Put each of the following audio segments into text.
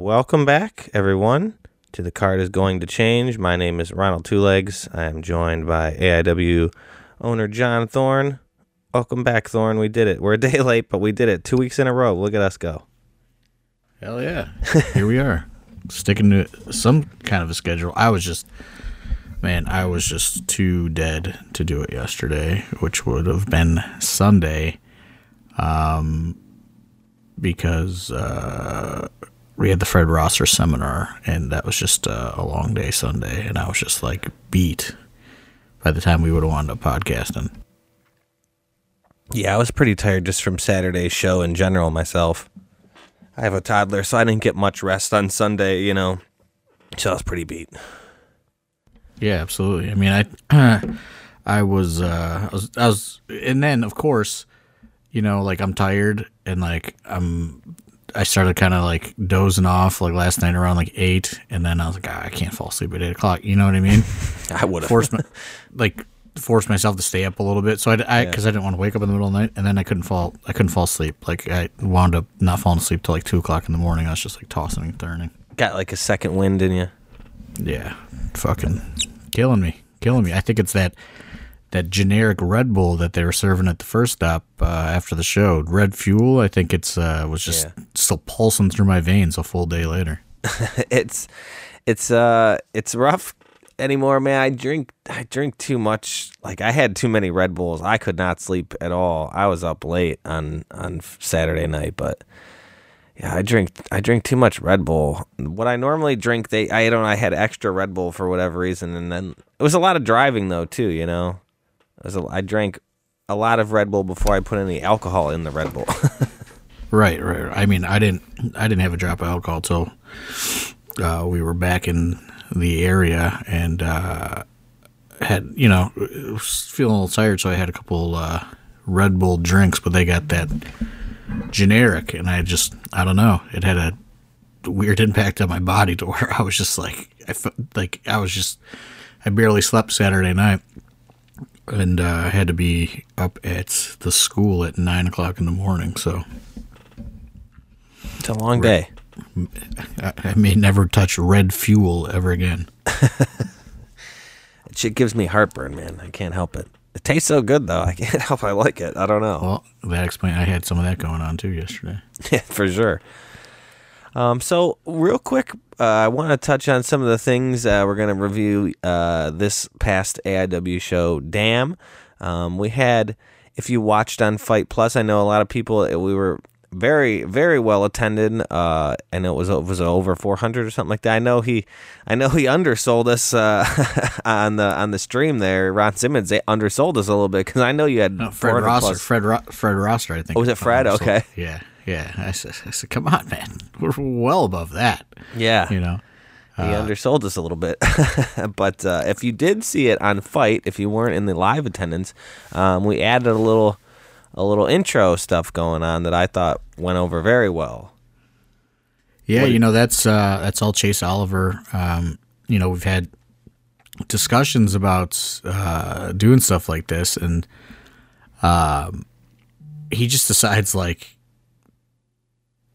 welcome back, everyone, to The Card is Going to Change. My name is Ronald Two Legs. I am joined by AIW owner John Thorne. Welcome back, Thorne. We did it. We're a day late, but we did it. Two weeks in a row. Look at us go. Hell yeah. Here we are. Sticking to some kind of a schedule. I was just, man, I was just too dead to do it yesterday, which would have been Sunday. Um, because uh, we had the Fred Rosser seminar, and that was just uh, a long day Sunday, and I was just like beat by the time we would have wound up podcasting. Yeah, I was pretty tired just from Saturday's show in general myself. I have a toddler, so I didn't get much rest on Sunday, you know. So I was pretty beat. Yeah, absolutely. I mean, I I was uh I was I was and then of course, you know, like I'm tired and like I'm I started kind of like dozing off like last night around like eight, and then I was like, ah, I can't fall asleep at eight o'clock. You know what I mean? I would have forced my, like forced myself to stay up a little bit, so I because I, I, didn't want to wake up in the middle of the night, and then I couldn't fall. I couldn't fall asleep. Like I wound up not falling asleep till like two o'clock in the morning. I was just like tossing and turning. Got like a second wind, didn't you? Yeah, fucking killing me, killing me. I think it's that that generic Red Bull that they were serving at the first stop uh, after the show. Red Fuel, I think it's uh, was just yeah. still pulsing through my veins a full day later. it's it's uh it's rough anymore, man. I drink I drink too much. Like I had too many Red Bulls. I could not sleep at all. I was up late on on Saturday night, but yeah, I drink I drink too much Red Bull. What I normally drink, they I don't I had extra Red Bull for whatever reason, and then it was a lot of driving though too. You know, a, I drank a lot of Red Bull before I put any alcohol in the Red Bull. right, right. I mean, I didn't, I didn't have a drop of alcohol till uh, we were back in the area and uh, had, you know, feeling a little tired, so I had a couple uh, Red Bull drinks, but they got that generic, and I just, I don't know, it had a weird impact on my body to where I was just like, I felt like I was just, I barely slept Saturday night and uh, I had to be up at the school at nine o'clock in the morning. So it's a long day. I, may never touch red fuel ever again. it gives me heartburn, man. I can't help it. It tastes so good though. I can't help. I like it. I don't know. Well, that explains. I had some of that going on too yesterday. Yeah, for sure. Um, so real quick, uh, I want to touch on some of the things uh, we're going to review uh, this past AIW show. Damn, um, we had. If you watched on FITE+, I know a lot of people. Uh, we were very very well attended uh and it was it was over 400 or something like that i know he i know he undersold us uh on the on the stream there ron simmons they undersold us a little bit because i know you had no, fred rosser fred Ro- fred rosser i think oh, was it fred okay yeah yeah. I said, I said, come on, man. We're well above that. Yeah. You know, he uh, undersold us a little bit. but uh, if you did see it on FITE, if you weren't in the live attendance, um, we added a little a little intro stuff going on that I thought went over very well. Yeah, you know that's uh, that's all Chase Oliver. Um, you know we've had discussions about uh, doing stuff like this, and um, he just decides like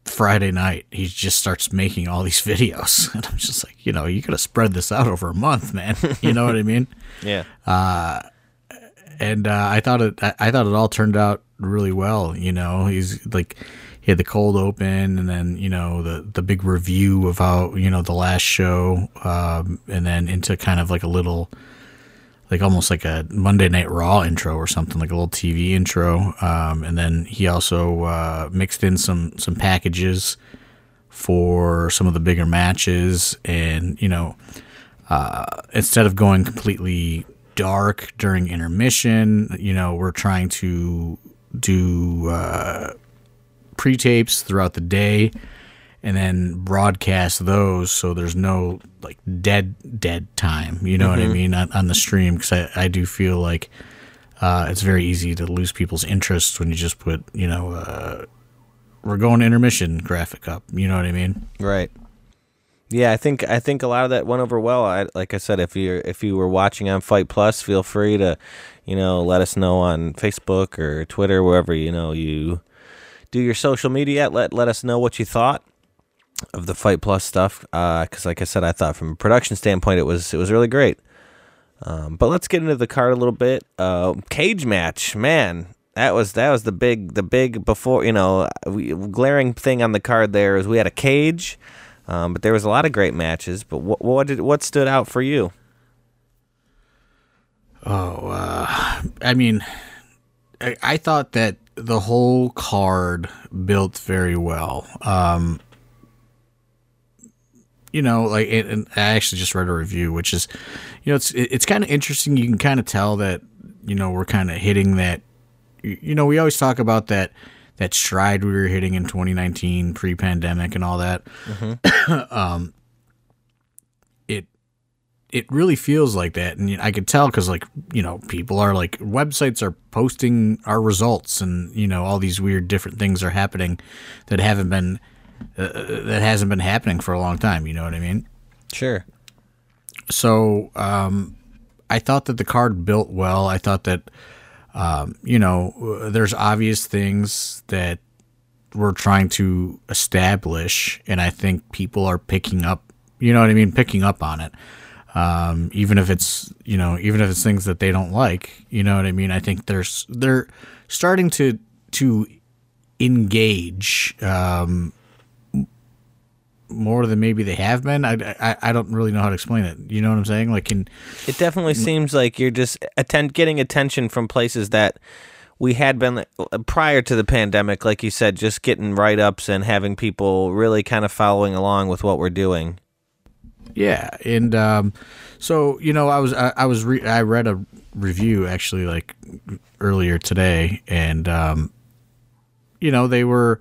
Friday night, he just starts making all these videos. And I'm just like, you know, you got to spread this out over a month, man. You know what I mean? Yeah. Uh, and uh, I thought it, I thought it all turned out really well. You know, he's like, he had the cold open, and then you know the the big review of how you know the last show, um, and then into kind of like a little like almost like a Monday Night Raw intro or something, like a little TV intro. Um, and then he also uh, mixed in some some packages for some of the bigger matches, and you know, uh, instead of going completely dark during intermission, you know, we're trying to do uh, pre tapes throughout the day and then broadcast those so there's no like dead dead time you know mm-hmm. what i mm-hmm. mean on, on the stream because I, I do feel like uh, it's very easy to lose people's interest when you just put you know uh, we're going intermission graphic up you know what i mean right yeah i think i think a lot of that went over well I, like i said if you if you were watching on FITE+ feel free to you know let us know on facebook or twitter wherever you know you do your social media let let us know what you thought of the FITE+ stuff uh, because, like I said, I thought from a production standpoint it was it was really great. Um, but let's get into the card a little bit. Uh, cage match, man, that was that was the big the big before you know we, glaring thing on the card there is we had a cage, um, but there was a lot of great matches. But what what did what stood out for you? Oh, uh, I mean, I, I thought that the whole card built very well. Um, you know, like, it, and I actually just read a review, which is, you know, it's it, it's kind of interesting. You can kind of tell that, you know, we're kind of hitting that. You know, we always talk about that that stride we were hitting in 2019, pre-pandemic, and all that. um, it it really feels like that, and I could tell because, like, you know, people are like websites are posting our results, and you know, all these weird different things are happening that haven't been uh, that hasn't been happening for a long time. You know what I mean? Sure. So um, I thought that the card built well. I thought that um, you know there's obvious things that we're trying to establish, and I think people are picking up. You know what I mean? Picking up on it. Um, even if it's you know even if it's things that they don't like. You know what I mean? I think there's they're starting to to engage um, more than maybe they have been. I, I I don't really know how to explain it. You know what I'm saying? Like in It definitely seems like you're just attend getting attention from places that we had been uh, prior to the pandemic, like you said, just getting write ups and having people really kind of following along with what we're doing. yeah, and um, so you know I was I, I was re- I read a review actually like earlier today, and um, you know they were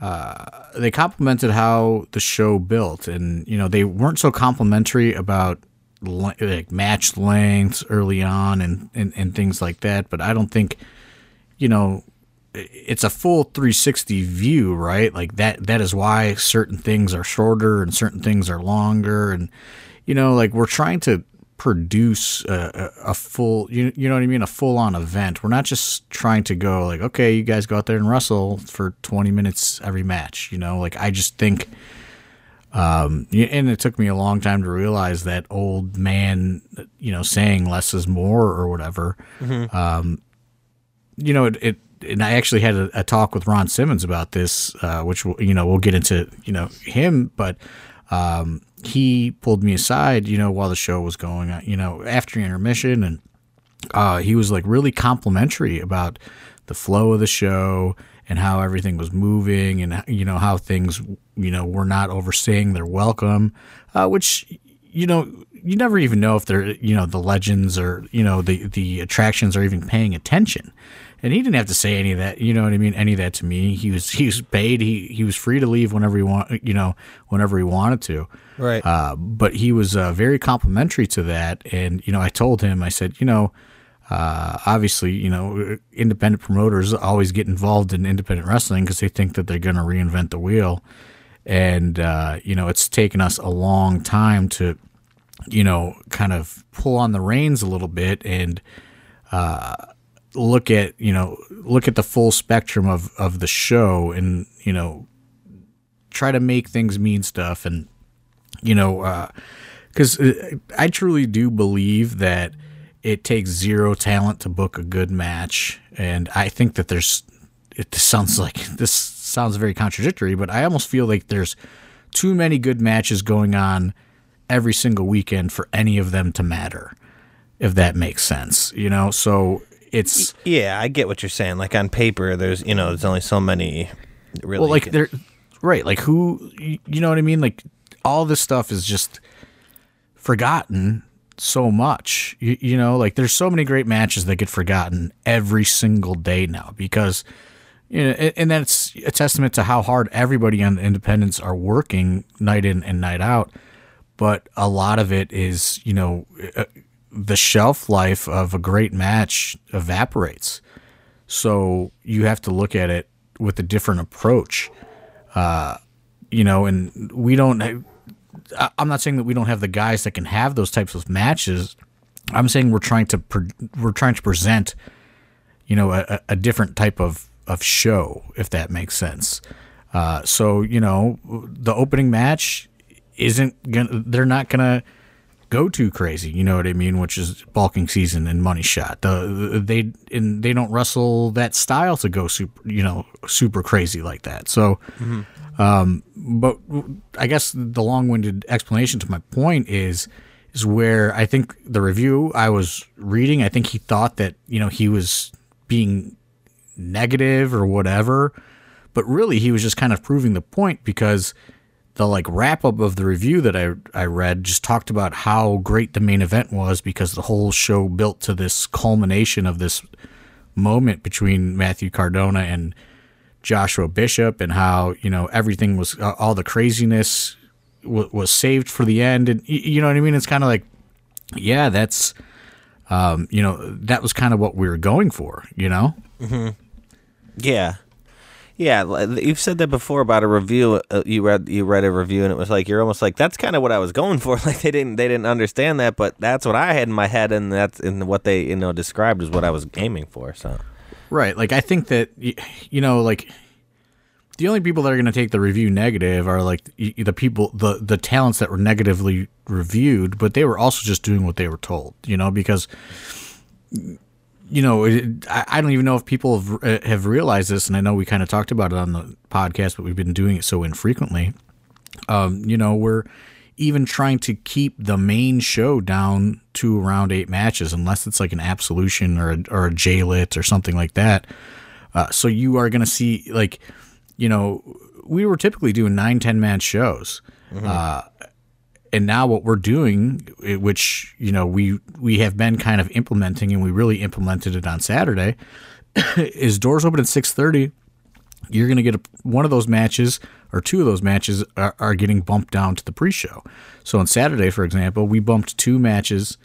uh, they complimented how the show built, and you know they weren't so complimentary about like match lengths early on and, and and things like that. But I don't think you know it's a full 360 view, right? Like that that is why certain things are shorter and certain things are longer and you know like we're trying to produce a, a, a full you, you know what I mean a full on event. We're not just trying to go like okay, you guys go out there and wrestle for 20 minutes every match, you know? Like I just think um and it took me a long time to realize that old man you know saying less is more or whatever Um, you know, it, it and I actually had a, a talk with Ron Simmons about this, uh, which you know we'll get into you know him, but um, he pulled me aside, you know, while the show was going on, you know, after intermission, and uh, he was like really complimentary about the flow of the show and how everything was moving, and you know how things you know were not overstaying their welcome, uh, which you know you never even know if they're you know the legends or you know the the attractions are even paying attention and he didn't have to say any of that you know what i mean any of that to me. He was he was paid. He he was free to leave whenever he want you know whenever he wanted to. Right. uh, but he was uh, very complimentary to that. And you know i told him i said you know uh, obviously you know independent promoters always get involved in independent wrestling because they think that they're going to reinvent the wheel. And uh, you know it's taken us a long time to you know kind of pull on the reins a little bit. And uh, look at you know look at the full spectrum of of the show and you know try to make things mean stuff and you know uh, because uh, I truly do believe that it takes zero talent to book a good match. And I think that there's it sounds like this sounds very contradictory but I almost feel like there's too many good matches going on every single weekend for any of them to matter if that makes sense you know? So it's Yeah, I get what you're saying. Like on paper, there's you know there's only so many. Really, well like they're right like who you know what i mean like all this stuff is just forgotten so much you, you know like there's so many great matches that get forgotten every single day now because you know and, and that's a testament to how hard everybody on the independents are working night in and night out but a lot of it is you know uh, the shelf life of a great match evaporates so you have to look at it with a different approach. Uh, you know, and we don't. I'm not saying that we don't have the guys that can have those types of matches. I'm saying we're trying to pre- we're trying to present, you know, a, a different type of of show, if that makes sense. Uh, so you know, the opening match isn't gonna. They're not gonna go too crazy. You know what I mean? Which is Bulking Season and money shot. The, they and they don't wrestle that style to go super. You know, super crazy like that. So. Um, but I guess the long-winded explanation to my point is is where I think the review I was reading, I think he thought that you know he was being negative or whatever, but really he was just kind of proving the point because the like wrap up of the review that I I read just talked about how great the main event was because the whole show built to this culmination of this moment between Matthew Cardona and Joshua Bishop and how you know everything was uh, all the craziness w- was saved for the end. And you know what I mean? It's kind of like yeah that's um, you know that was kind of what we were going for you know? Yeah, yeah. You've said that before about a review. Uh, you read you read a review, and it was like you're almost like that's kind of what I was going for. Like they didn't they didn't understand that, but that's what I had in my head, and that's in what they you know described is what I was aiming for. So Right. Like I think that you know, like the only people that are going to take the review negative are like the people, the the talents that were negatively reviewed, but they were also just doing what they were told. You know, because you know, it, I, I don't even know if people have uh, have realized this, and I know we kind of talked about it on the podcast, but we've been doing it so infrequently. Um, you know, we're even trying to keep the main show down to around eight matches, unless it's like an absolution or a, or a J-lit or something like that. Uh, so you are going to see like, you know, we were typically doing nine, 10 man shows. Uh, and now what we're doing, eh, which, you know, we, we have been kind of implementing and we really implemented it on Saturday is doors open at 630 you're going to get a, one of those matches or two of those matches are, are getting bumped down to the pre-show. So on Saturday, for example, we bumped two matches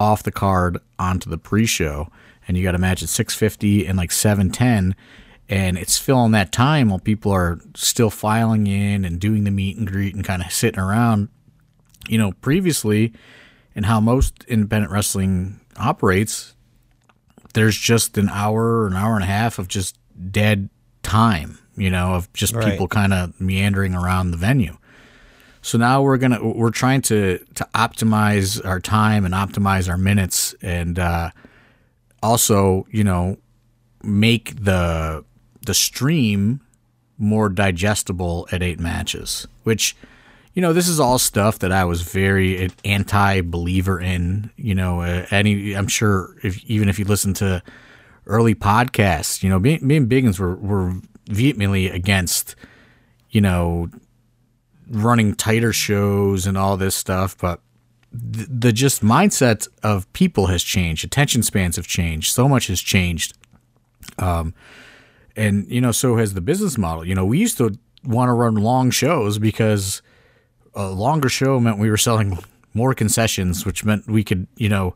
off the card onto the pre-show, and you got a match at 6:50 and like 7:10, and it's filling that time while people are still filing in and doing the meet and greet and kind of sitting around. You know, previously, and how most independent wrestling operates, there's just an hour an hour and a half of just dead time, you know, of just Right. people kind of meandering around the venue. So now we're gonna we're trying to to optimize our time and optimize our minutes and uh, also you know make the the stream more digestible at eight matches, which you know this is all stuff that I was very anti believer in. You know, uh, any I'm sure if even if you listen to early podcasts, you know, me, me and Biggins were were vehemently against you know running tighter shows and all this stuff, but the, the just mindset of people has changed. Attention spans have changed. So much has changed. Um, and you know, so has the business model. You know, we used to want to run long shows because a longer show meant we were selling more concessions, which meant we could, you know,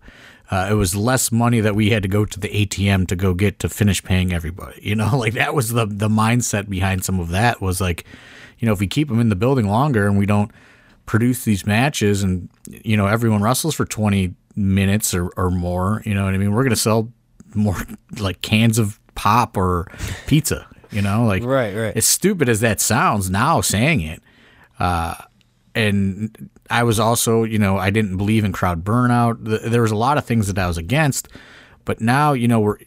uh, it was less money that we had to go to the ATM to go get to finish paying everybody. You know, like that was the the mindset behind some of that was like, you know, if we keep them in the building longer and we don't produce these matches and you know everyone wrestles for 20 minutes or, or more you know what i mean we're going to sell more like cans of pop or pizza you know like Right, right. as stupid as that sounds now saying it uh, and i was also you know i didn't believe in crowd burnout. There was a lot of things that i was against but now you know we're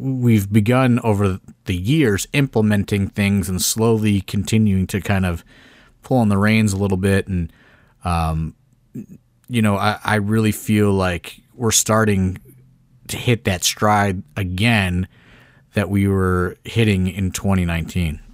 we've begun over the years implementing things and slowly continuing to kind of pull on the reins a little bit. And um, you know I, I really feel like we're starting to hit that stride again that we were hitting in 2019 Yeah,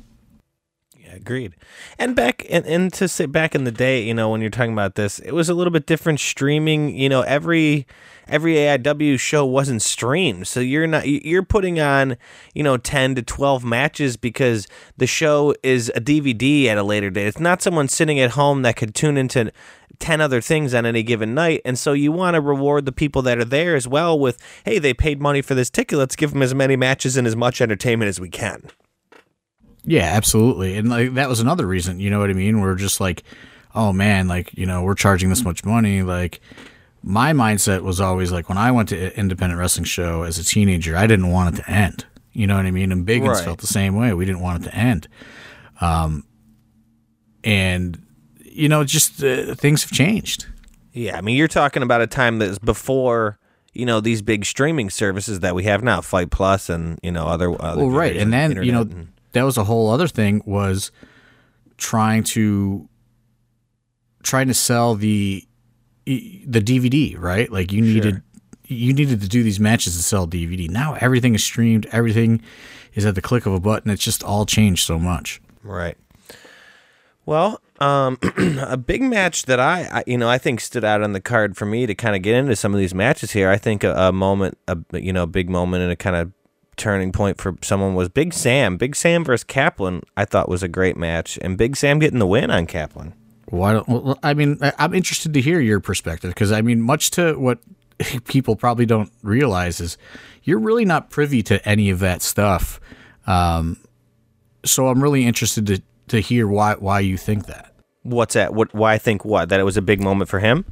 agreed. And back and, and to say back in the day, you know, when you're talking about this, it was a little bit different streaming. You know, every every AIW show wasn't streamed, so you're not you're putting on you know ten to twelve matches because the show is a DVD at a later date. It's not someone sitting at home that could tune into. 10 other things on any given night and so you want to reward the people that are there as well with hey they paid money for this ticket let's give them as many matches and as much entertainment as we can Yeah, absolutely. And like that was another reason, you know what I mean? We're just like, oh man, like, you know, we're charging this much money. Like my mindset was always like when I went to an independent wrestling show as a teenager, I didn't want it to end. You know what I mean? And Biggins Right. felt the same way. We didn't want it to end. Um, and you know, just uh, things have changed. Yeah, I mean, you're talking about a time that's before you know these big streaming services that we have now, FITE+, and you know other. other well, right, and then you know and, that was a whole other thing was trying to trying to sell the the DVD, right? Like you needed sure. you needed to do these matches to sell DVD. Now everything is streamed, everything is at the click of a button. It's just all changed so much. Right. Well, um, a big match that I, I, you know, I think stood out on the card for me to kind of get into some of these matches here. I think a, a moment, a you know, a big moment and a kind of turning point for someone was Big Sam. Big Sam versus Kaplan. I thought was a great match, and Big Sam getting the win on Kaplan. Why don't? Well, I mean, I'm interested to hear your perspective because I mean, much to what people probably don't realize is you're really not privy to any of that stuff. Um, so I'm really interested to to hear why why you think that. What's that? What? Why I think what that it was a big moment for him?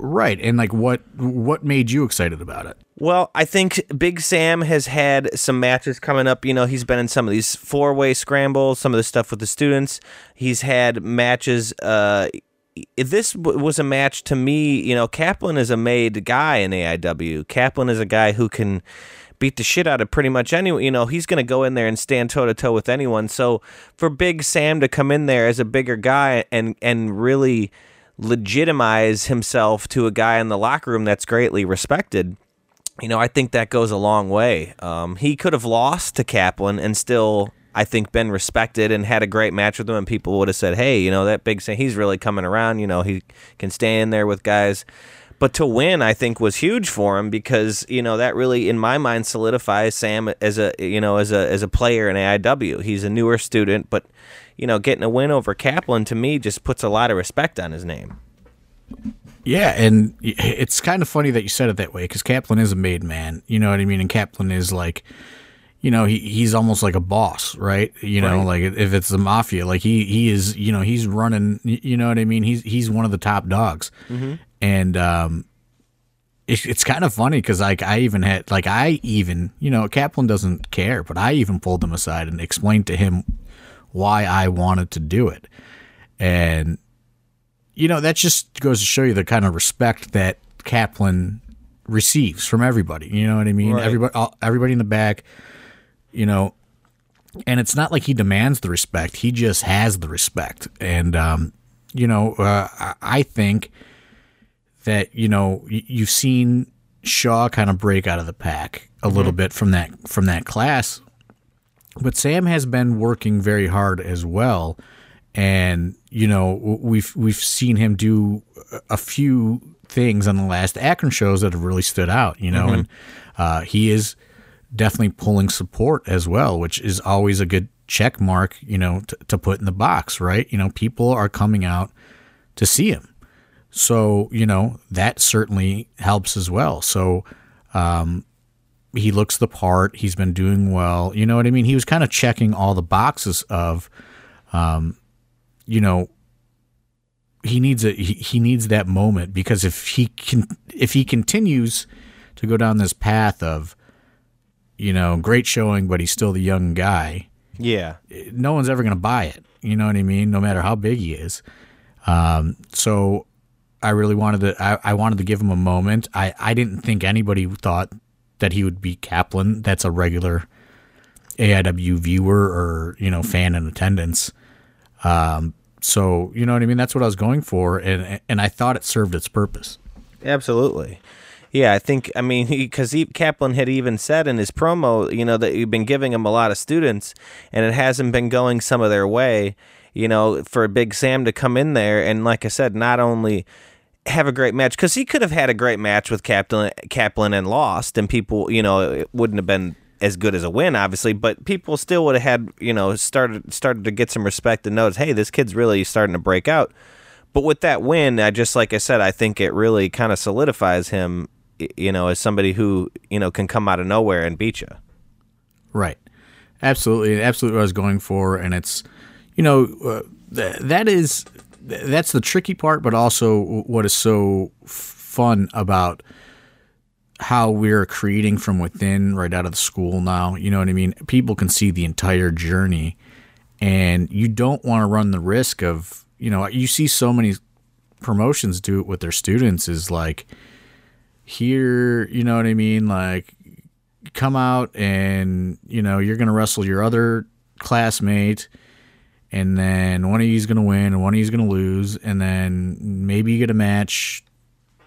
Right, and like what what made you excited about it? Well, I think Big Sam has had some matches coming up. You know, he's been in some of these four way scrambles, some of the stuff with the students. He's had matches. Uh, this was a match to me. You know, Kaplan is a made guy in AIW. Kaplan is a guy who can beat the shit out of pretty much anyone. You know, he's going to go in there and stand toe to toe with anyone. So for Big Sam to come in there as a bigger guy and and really legitimize himself to a guy in the locker room that's greatly respected, you know, I think that goes a long way. Um, he could have lost to Kaplan and still. I think been respected and had a great match with him, and people would have said, "Hey, you know that big Sam, he's really coming around. You know, he can stay in there with guys." But to win, I think was huge for him because you know that really, in my mind, solidifies Sam as a you know as a as a player in AIW. He's a newer student, but you know, getting a win over Kaplan to me just puts a lot of respect on his name. Yeah, and it's kind of funny that you said it that way because Kaplan is a made man. You know what I mean? And Kaplan is like, you know, he he's almost like a boss, right? You know, right. like if it's the mafia, like he he is, you know, he's running. You know what I mean? He's he's one of the top dogs, mm-hmm and um, it, it's kind of funny because like I even had like I even you know Kaplan doesn't care, but I even pulled him aside and explained to him why I wanted to do it, and you know that just goes to show you the kind of respect that Kaplan receives from everybody. You know what I mean? Right. Everybody, all, everybody in the back, you know. And it's not like he demands the respect; he just has the respect. And um, you know, uh, I think that you know you've seen Shaw kind of break out of the pack a mm-hmm. little bit from that from that class, but Sam has been working very hard as well, and you know we've we've seen him do a few things on the last Akron shows that have really stood out. You know, mm-hmm. and uh, he is definitely pulling support as well, which is always a good check mark. You know, t- to put in the box, right? You know, people are coming out to see him. So, you know, that certainly helps as well. So, um, he looks the part. He's been doing well. You know what I mean? He was kind of checking all the boxes of, um, you know, he needs a he, he needs that moment because if he can if he continues to go down this path of, you know, great showing, but he's still the young guy. Yeah, no one's ever going to buy it. You know what I mean? No matter how big he is. Um, so I really wanted to. I, I, wanted to give him a moment. I, I didn't think anybody thought that he would be Kaplan. That's a regular AIW viewer or you know fan in attendance. Um, so you know what I mean. That's what I was going for, and and I thought it served its purpose. Absolutely. Yeah, I think I mean because Kaplan had even said in his promo, you know, that you've been giving him a lot of students, and it hasn't been going some of their way. You know, for Big Sam to come in there and, like I said, not only have a great match because he could have had a great match with Kaplan, Kaplan and lost, and people, you know, it wouldn't have been as good as a win, obviously, but people still would have had, you know, started started to get some respect and notice, hey, this kid's really starting to break out. But with that win, I just like I said, I think it really kind of solidifies him, you know, as somebody who you know can come out of nowhere and beat you. Right, absolutely, absolutely, what I was going for, and it's, you know, uh, th- that is that's the tricky part, but also what is so fun about how we're creating from within right out of the school now. You know what I mean? People can see the entire journey and you don't want to run the risk of you know you see so many promotions do it with their students is like here you know what i mean like come out and you know you're going to wrestle your other classmate and then one of you's going to win and one of you's going to lose. And then maybe you get a match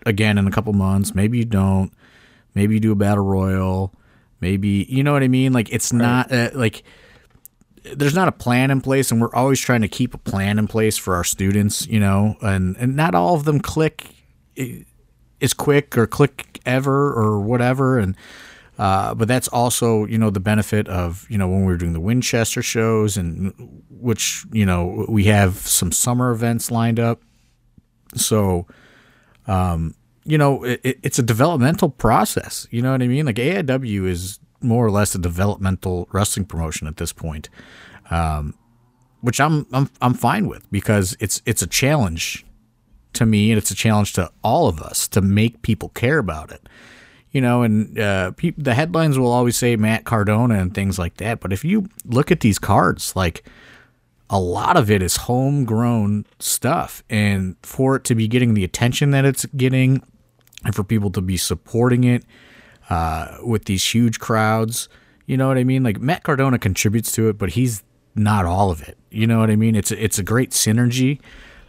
again in a couple months. Maybe you don't. Maybe you do a battle royal. Maybe you know what i mean? Like it's not uh, like there's not a plan in place and we're always trying to keep a plan in place for our students you know? And and not all of them click is quick or click ever or whatever. And uh, but that's also, you know, the benefit of, you know, when we were doing the Winchester shows and which, you know, we have some summer events lined up. So, um, you know, it, it's a developmental process. You know what I mean? Like AIW is more or less a developmental wrestling promotion at this point, um, which I'm I'm I'm fine with because it's it's a challenge to me and it's a challenge to all of us to make people care about it you know, and uh, pe- the headlines will always say Matt Cardona and things like that. But if you look at these cards, like a lot of it is homegrown stuff, and for it to be getting the attention that it's getting, and for people to be supporting it uh, with these huge crowds, you know what I mean? Like Matt Cardona contributes to it, but he's not all of it. You know what I mean? It's a, it's a great synergy,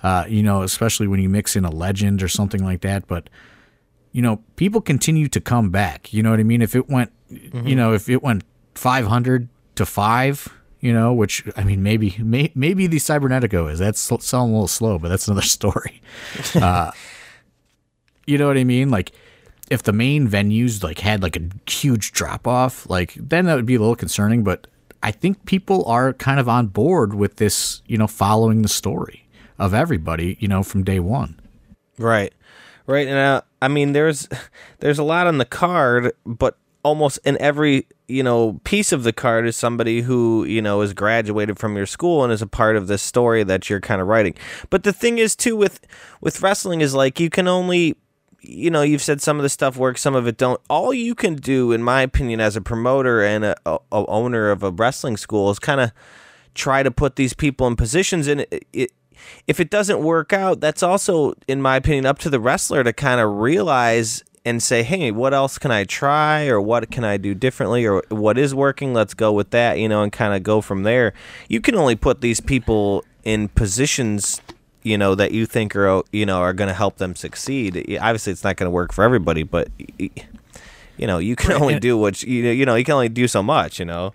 uh, you know, especially when you mix in a legend or something like that. But you know, people continue to come back. You know what I mean? If it went, mm-hmm. you know, if it went 500 to five, you know, which I mean, maybe may, maybe the Cybernetico is that's selling a little slow, but that's another story. uh, you know what I mean? Like if the main venues like had like a huge drop off, like then that would be a little concerning. But I think people are kind of on board with this, you know, following the story of everybody, you know, from day one. Right right? And uh, I mean, there's there's a lot on the card, but almost in every you know piece of the card is somebody who you know is graduated from your school and is a part of this story that you're kind of writing. But the thing is too with with wrestling is like you can only you know you've said some of the stuff works some of it don't all you can do in my opinion as a promoter and a, a, a owner of a wrestling school is kind of try to put these people in positions and it, it, if it doesn't work out, that's also, in my opinion, up to the wrestler to kind of realize and say, hey, what else can I try? Or what can I do differently? Or what is working? Let's go with that, you know, and kind of go from there. You can only put these people in positions you know that you think are you know are going to help them succeed. Obviously it's not going to work for everybody but you know you can only do what you you know you can only do so much you know?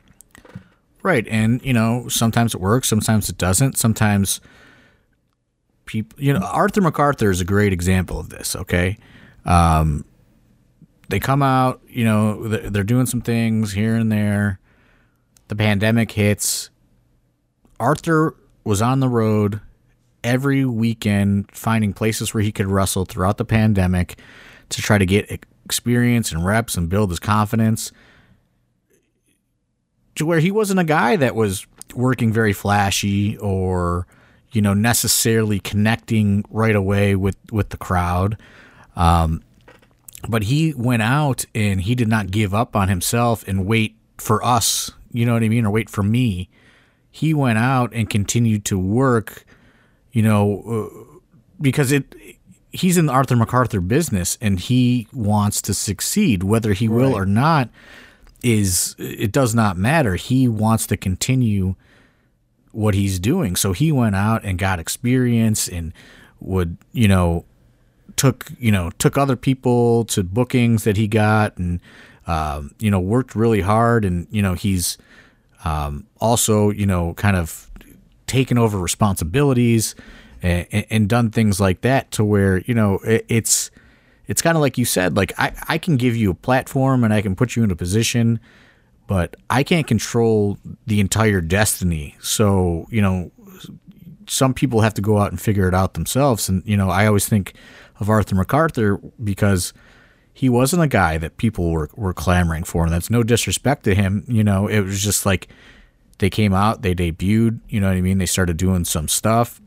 Right and you know sometimes it works sometimes it doesn't. Sometimes people, you know, Arthur MacArthur is a great example of this. Okay, um, they come out, you know, they're doing some things here and there. The pandemic hits. Arthur was on the road every weekend, finding places where he could wrestle throughout the pandemic to try to get experience and reps and build his confidence. To where he wasn't a guy that was working very flashy or you know, necessarily connecting right away with with the crowd. Um, but he went out and he did not give up on himself and wait for us, you know what I mean, or wait for me. He went out and continued to work, you know, uh, because it he's in the Arthur MacArthur business and he wants to succeed whether he will or not is it does not matter. He wants to continue what he's doing. So he went out and got experience and would, you know, took, you know, took other people to bookings that he got and, um, you know, worked really hard. And, you know, he's um, also, you know, kind of taken over responsibilities and, and, done things like that to where, you know, it, it's, it's kind of like you said, like I, I can give you a platform and I can put you in a position but I can't control the entire destiny. So, you know, some people have to go out and figure it out themselves. And, you know, I always think of Arthur MacArthur because he wasn't a guy that people were, were clamoring for. And that's no disrespect to him. You know, it was just like they came out, they debuted, you know what I mean? They started doing some stuff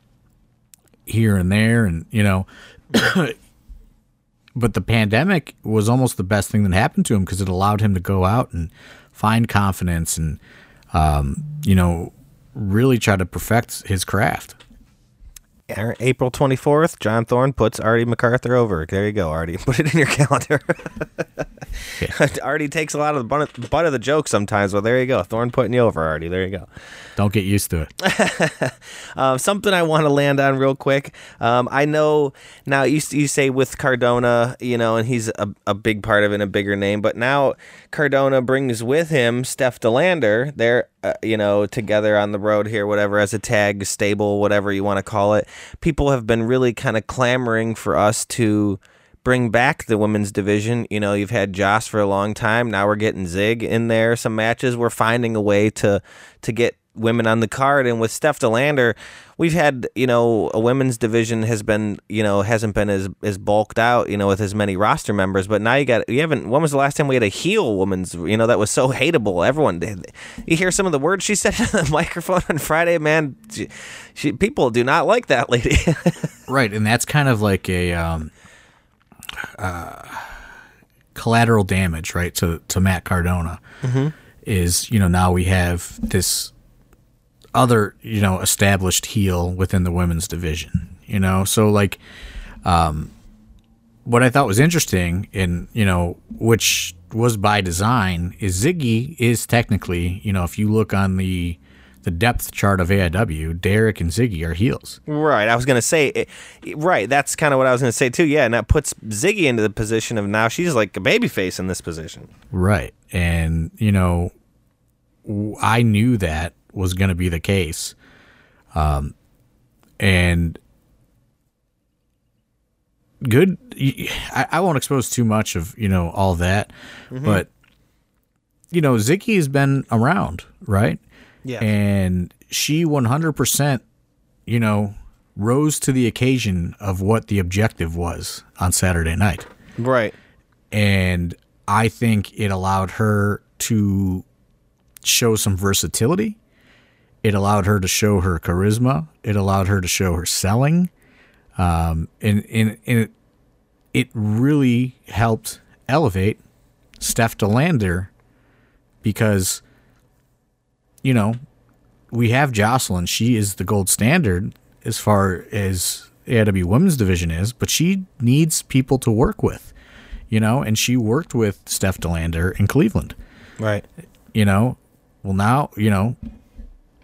here and there. And, you know, but the pandemic was almost the best thing that happened to him because it allowed him to go out and find confidence and um, you know really try to perfect his craft. April 24th, John Thorne puts Artie MacArthur over. There you go, Artie. Put it in your calendar. Artie takes a lot of the butt, of, butt of the joke sometimes. Well, there you go. Thorne putting you over, Artie. There you go. Don't get used to it. um, something I want to land on real quick. Um, I know now you, you say with Cardona, you know, and he's a, a big part of it, a bigger name, but now Cardona brings with him Steph De Lander. Uh, you know, together on the road here, whatever, as a tag stable, whatever you want to call it. People have been really kind of clamoring for us to bring back the women's division. You know, you've had Joss for a long time. Now we're getting Zig in there. Some matches. We're finding a way to to get women on the card. And with Steph De Lander, we've had you know a women's division has been you know hasn't been as as bulked out you know with as many roster members. But now you got you haven't. When was the last time we had a heel women's you know that was so hateable? Everyone, did. you hear some of the words she said on the microphone on Friday, man. She, she, people do not like that lady. right, and that's kind of like a. Um uh, collateral damage, right, to to Matt Cardona mm-hmm. is you know now we have this other you know established heel within the women's division, you know, so like, um, what I thought was interesting in you know which was by design is Ziggy is technically you know if you look on the the depth chart of AIW, Derek and Ziggy are heels. Right. I was going to say, right. That's kind of what I was going to say too. Yeah. And that puts Ziggy into the position of now she's like a babyface in this position. Right. And, you know, I knew that was going to be the case. Um, and good. I, I won't expose too much of, you know, all that, mm-hmm. but, you know, Ziggy has been around, right? Yeah. And she 100%, you know, rose to the occasion of what the objective was on Saturday night. Right. And I think it allowed her to show some versatility. It allowed her to show her charisma. It allowed her to show her selling. Um, and, and, and it, it really helped elevate Steph De Lander because you know, we have Jocelyn. She is the gold standard as far as AIW women's division is, but she needs people to work with, you know, and she worked with Steph De Lander in Cleveland. Right. You know, well, now, you know,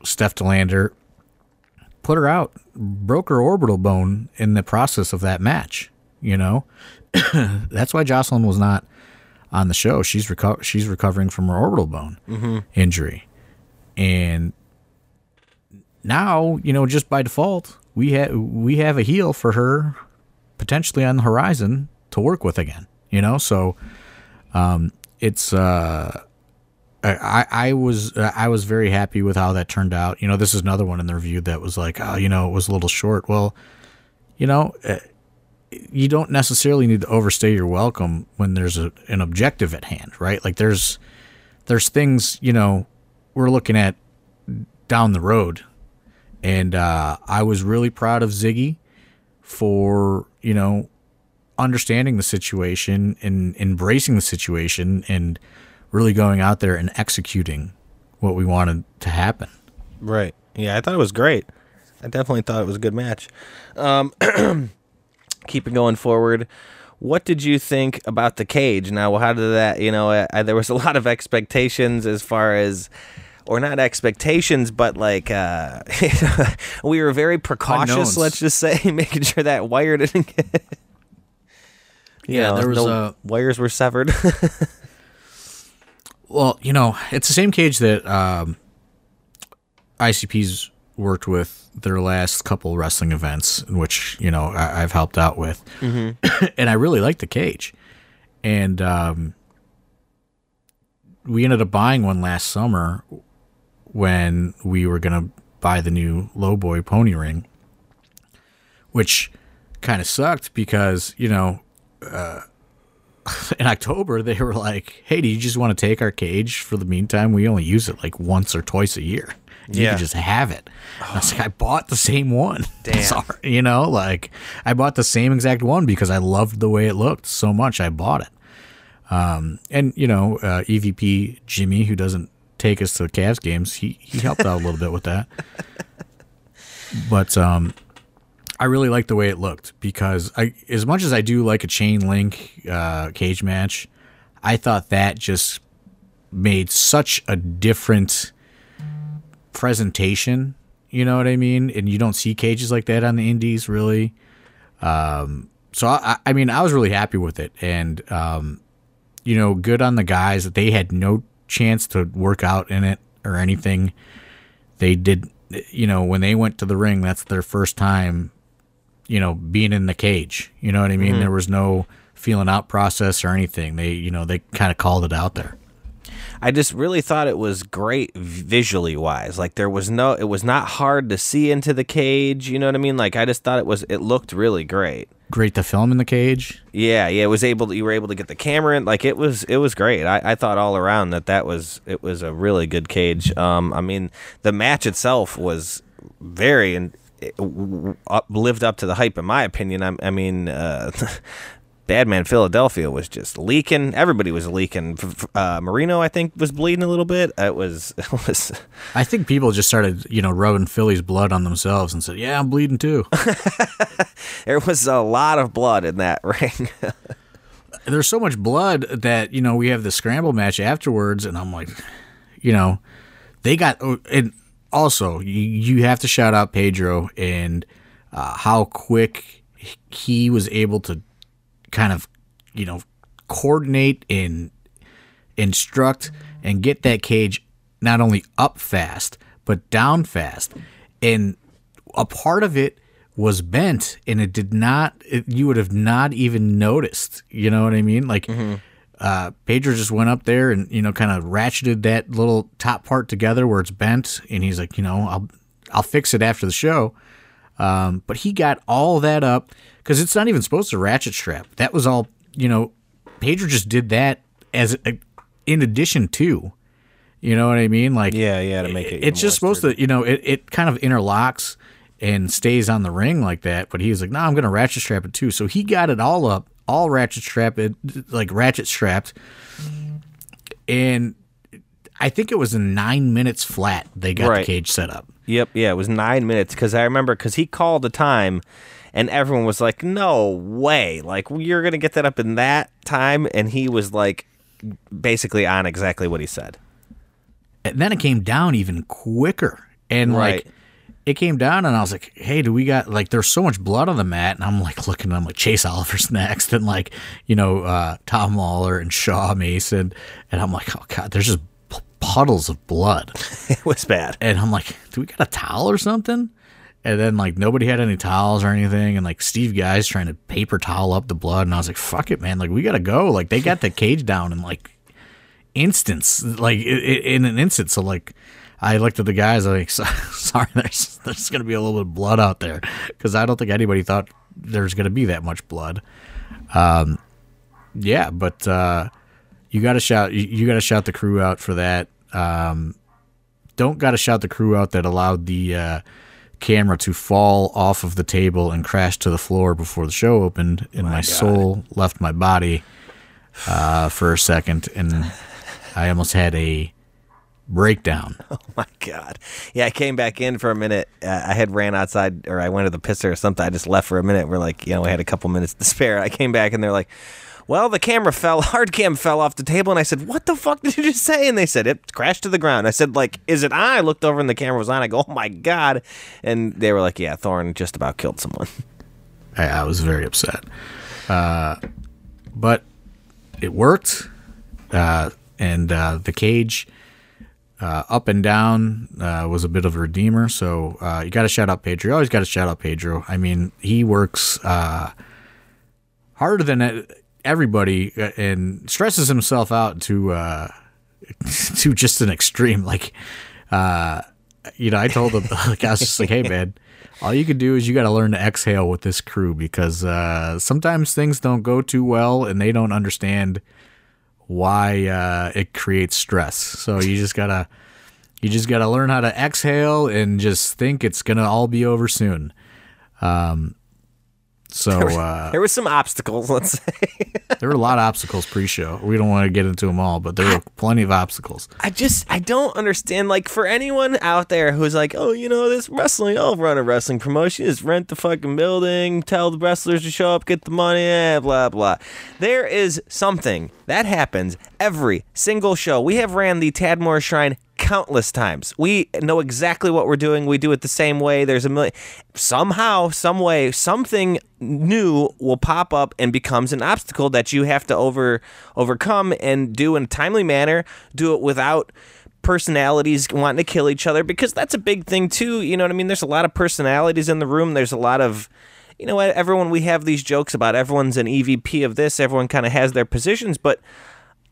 Steph De Lander put her out, broke her orbital bone in the process of that match, you know. That's why Jocelyn was not on the show. She's reco- she's recovering from her orbital bone mm-hmm. injury. And now, you know, just by default, we have we have a heel for her potentially on the horizon to work with again. You know, so um, it's uh, I I was I was very happy with how that turned out. You know, this is another one in the review that was like, oh, you know, it was a little short. Well, you know, uh, you don't necessarily need to overstay your welcome when there's a, an objective at hand, right? Like there's there's things you know we're looking at down the road. And uh, I was really proud of Ziggy for, you know, understanding the situation and embracing the situation and really going out there and executing what we wanted to happen. Right. Yeah, I thought it was great. I definitely thought it was a good match. Um, keep it going forward. What did you think about the cage? Now, how did that? You know, I, there was a lot of expectations as far as or not expectations, but like uh, we were very precautious. Unknowns. Let's just say, making sure that wire didn't get. yeah, know, there was no uh, wires were severed. Well, you know, it's the same cage that um, ICP's worked with their last couple wrestling events, which you know I, have helped out with, mm-hmm. and I really like the cage, and um, we ended up buying one last summer when we were going to buy the new Lowboy pony ring, which kind of sucked because, you know, uh, in October they were like, "Hey, do you just want to take our cage for the meantime? We only use it like once or twice a year. You yeah. can just have it." Oh. I was like, "I bought the same one. Damn, Sorry. you know, like I bought the same exact one because I loved the way it looked so much. I bought it. Um, and you know, uh, EVP Jimmy, who doesn't take us to the Cavs games. He he helped out a little bit with that. But um, I really like the way it looked because I, as much as I do like a chain link uh, cage match, I thought that just made such a different presentation. You know what I mean? And you don't see cages like that on the indies, really. Um, so I, I mean, I was really happy with it, and um, you know, good on the guys that they had no chance to work out in it or anything. They did, you know, when they went to the ring, that's their first time, you know, being in the cage. You know what I mean? Mm-hmm. There was no feeling out process or anything. They, you know, they kind of called it out there. I just really thought it was great visually wise. Like there was no, it was not hard to see into the cage. You know what I mean? Like I just thought it was, it looked really great. Great to film in the cage. Yeah, yeah, it was able to, you were able to get the camera in. Like it was, it was great. I, I thought all around that that was, it was a really good cage. Um, I mean, the match itself was very lived up to the hype in my opinion. I, I mean, uh, Badman Philadelphia was just leaking. Everybody was leaking. Uh, Marino, I think, was bleeding a little bit. It was, it was. I think people just started, you know, rubbing Philly's blood on themselves and said, "Yeah, I'm bleeding too." there was a lot of blood in that ring. There's so much blood that you know we have the scramble match afterwards, and I'm like, you know, they got oh, and also you, have to shout out Pedro and uh, how quick he was able to kind of, you know, coordinate and instruct and get that cage not only up fast but down fast. And a part of it was bent and it did not it, you would have not even noticed. You know what I mean? Like uh, Pedro just went up there and you know kind of ratcheted that little top part together where it's bent, and he's like, you know, I'll I'll fix it after the show. Um, but he got all that up because it's not even supposed to ratchet strap. That was all you know. Pedro just did that as a, in addition to, you know what I mean? Like Yeah, yeah, to make it It's just supposed to, you know, it, it kind of interlocks and stays on the ring like that. But he was like, no, I'm going to ratchet strap it too. So he got it all up, all ratchet strapped, like ratchet strapped, and I think it was in nine minutes flat. They got Right. the cage set up. Yep, yeah, it was nine minutes because I remember because he called the time, and everyone was like, "No way! Like you're gonna get that up in that time," and he was like, basically on exactly what he said. And then it came down even quicker. And Right. like it came down and I was like, hey, do we got like there's so much blood on the mat? And I'm like looking, I'm like, Chase Oliver's next and like, you know, uh, Tom Lawlor and Shaw Mason. And I'm like, oh God, there's just p- puddles of blood. It was bad. And I'm like, do we got a towel or something? And then like nobody had any towels or anything, and like Steve Guy's trying to paper towel up the blood, and I was like, "Fuck it, man! Like we gotta go!" Like they got the cage down in like instance, like in an instant. So like, I looked at the guys, I'm like, "Sorry, there's there's gonna be a little bit of blood out there," because I don't think anybody thought there's gonna be that much blood. Um, yeah, but uh, you gotta shout, you, you gotta shout the crew out for that. Um, don't gotta shout the crew out that allowed the uh, camera to fall off of the table and crash to the floor before the show opened, and my, soul left my body uh, for a second, and I almost had a breakdown. Oh my god. Yeah, I came back in for a minute. Uh, I had ran outside, or I went to the pisser or something. I just left for a minute. We're like, you know, we had a couple minutes to spare. I came back and they're like. Well, the camera fell, hard cam fell off the table, and I said, "What the fuck did you just say?" And they said, "It crashed to the ground." I said, "Like, is it on?" I looked over, and the camera was on. I go, "Oh my god!" And they were like, "Yeah, Thorne just about killed someone." I, I was very upset. Uh, but it worked. Uh, and uh, the cage uh, up and down uh, was a bit of a redeemer. So uh, you got to shout out Pedro. You always got to shout out Pedro. I mean, he works uh, harder than everybody uh, and stresses himself out to uh, to just an extreme. Like, you know, I told him, like, I was just like, hey, man, all you can do is you got to learn to exhale with this crew because sometimes things don't go too well and they don't understand why uh, it creates stress. So you just gotta you just gotta learn how to exhale and just think it's gonna all be over soon. Um, So uh, there were some obstacles, let's say. there were a lot of obstacles pre-show. We don't want to get into them all, but there were plenty of obstacles. I just I don't understand. Like for anyone out there who's like, oh, you know, this wrestling, I'll run a wrestling promotion. Just rent the fucking building, tell the wrestlers to show up, get the money, eh, blah blah. There is something that happens every single show. We have ran the Tadmor Shrine countless times. We know exactly what we're doing. We do it the same way. There's a million. Somehow, some way, something new will pop up and becomes an obstacle that you have to over overcome and do in a timely manner. Do it without personalities wanting to kill each other because that's a big thing too. You know what I mean? There's a lot of personalities in the room. There's a lot of you know what everyone we have these jokes about everyone's an EVP of this everyone kind of has their positions but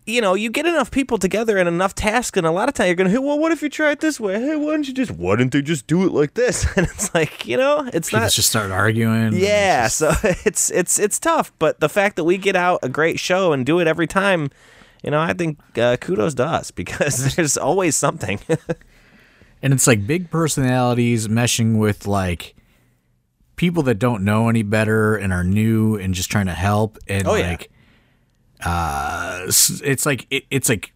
you know, you get enough people together and enough tasks, and a lot of time you're gonna, hey, well, what if you try it this way? Hey, why don't you just, why didn't they just do it like this? And it's like, you know, it's People not. just start arguing. Yeah, It's just- so it's it's it's tough, but the fact that we get out a great show and do it every time, you know, I think uh, kudos to us because there's always something. and it's like big personalities meshing with like people that don't know any better and are new and just trying to help and Oh, yeah. Uh it's like it, it's like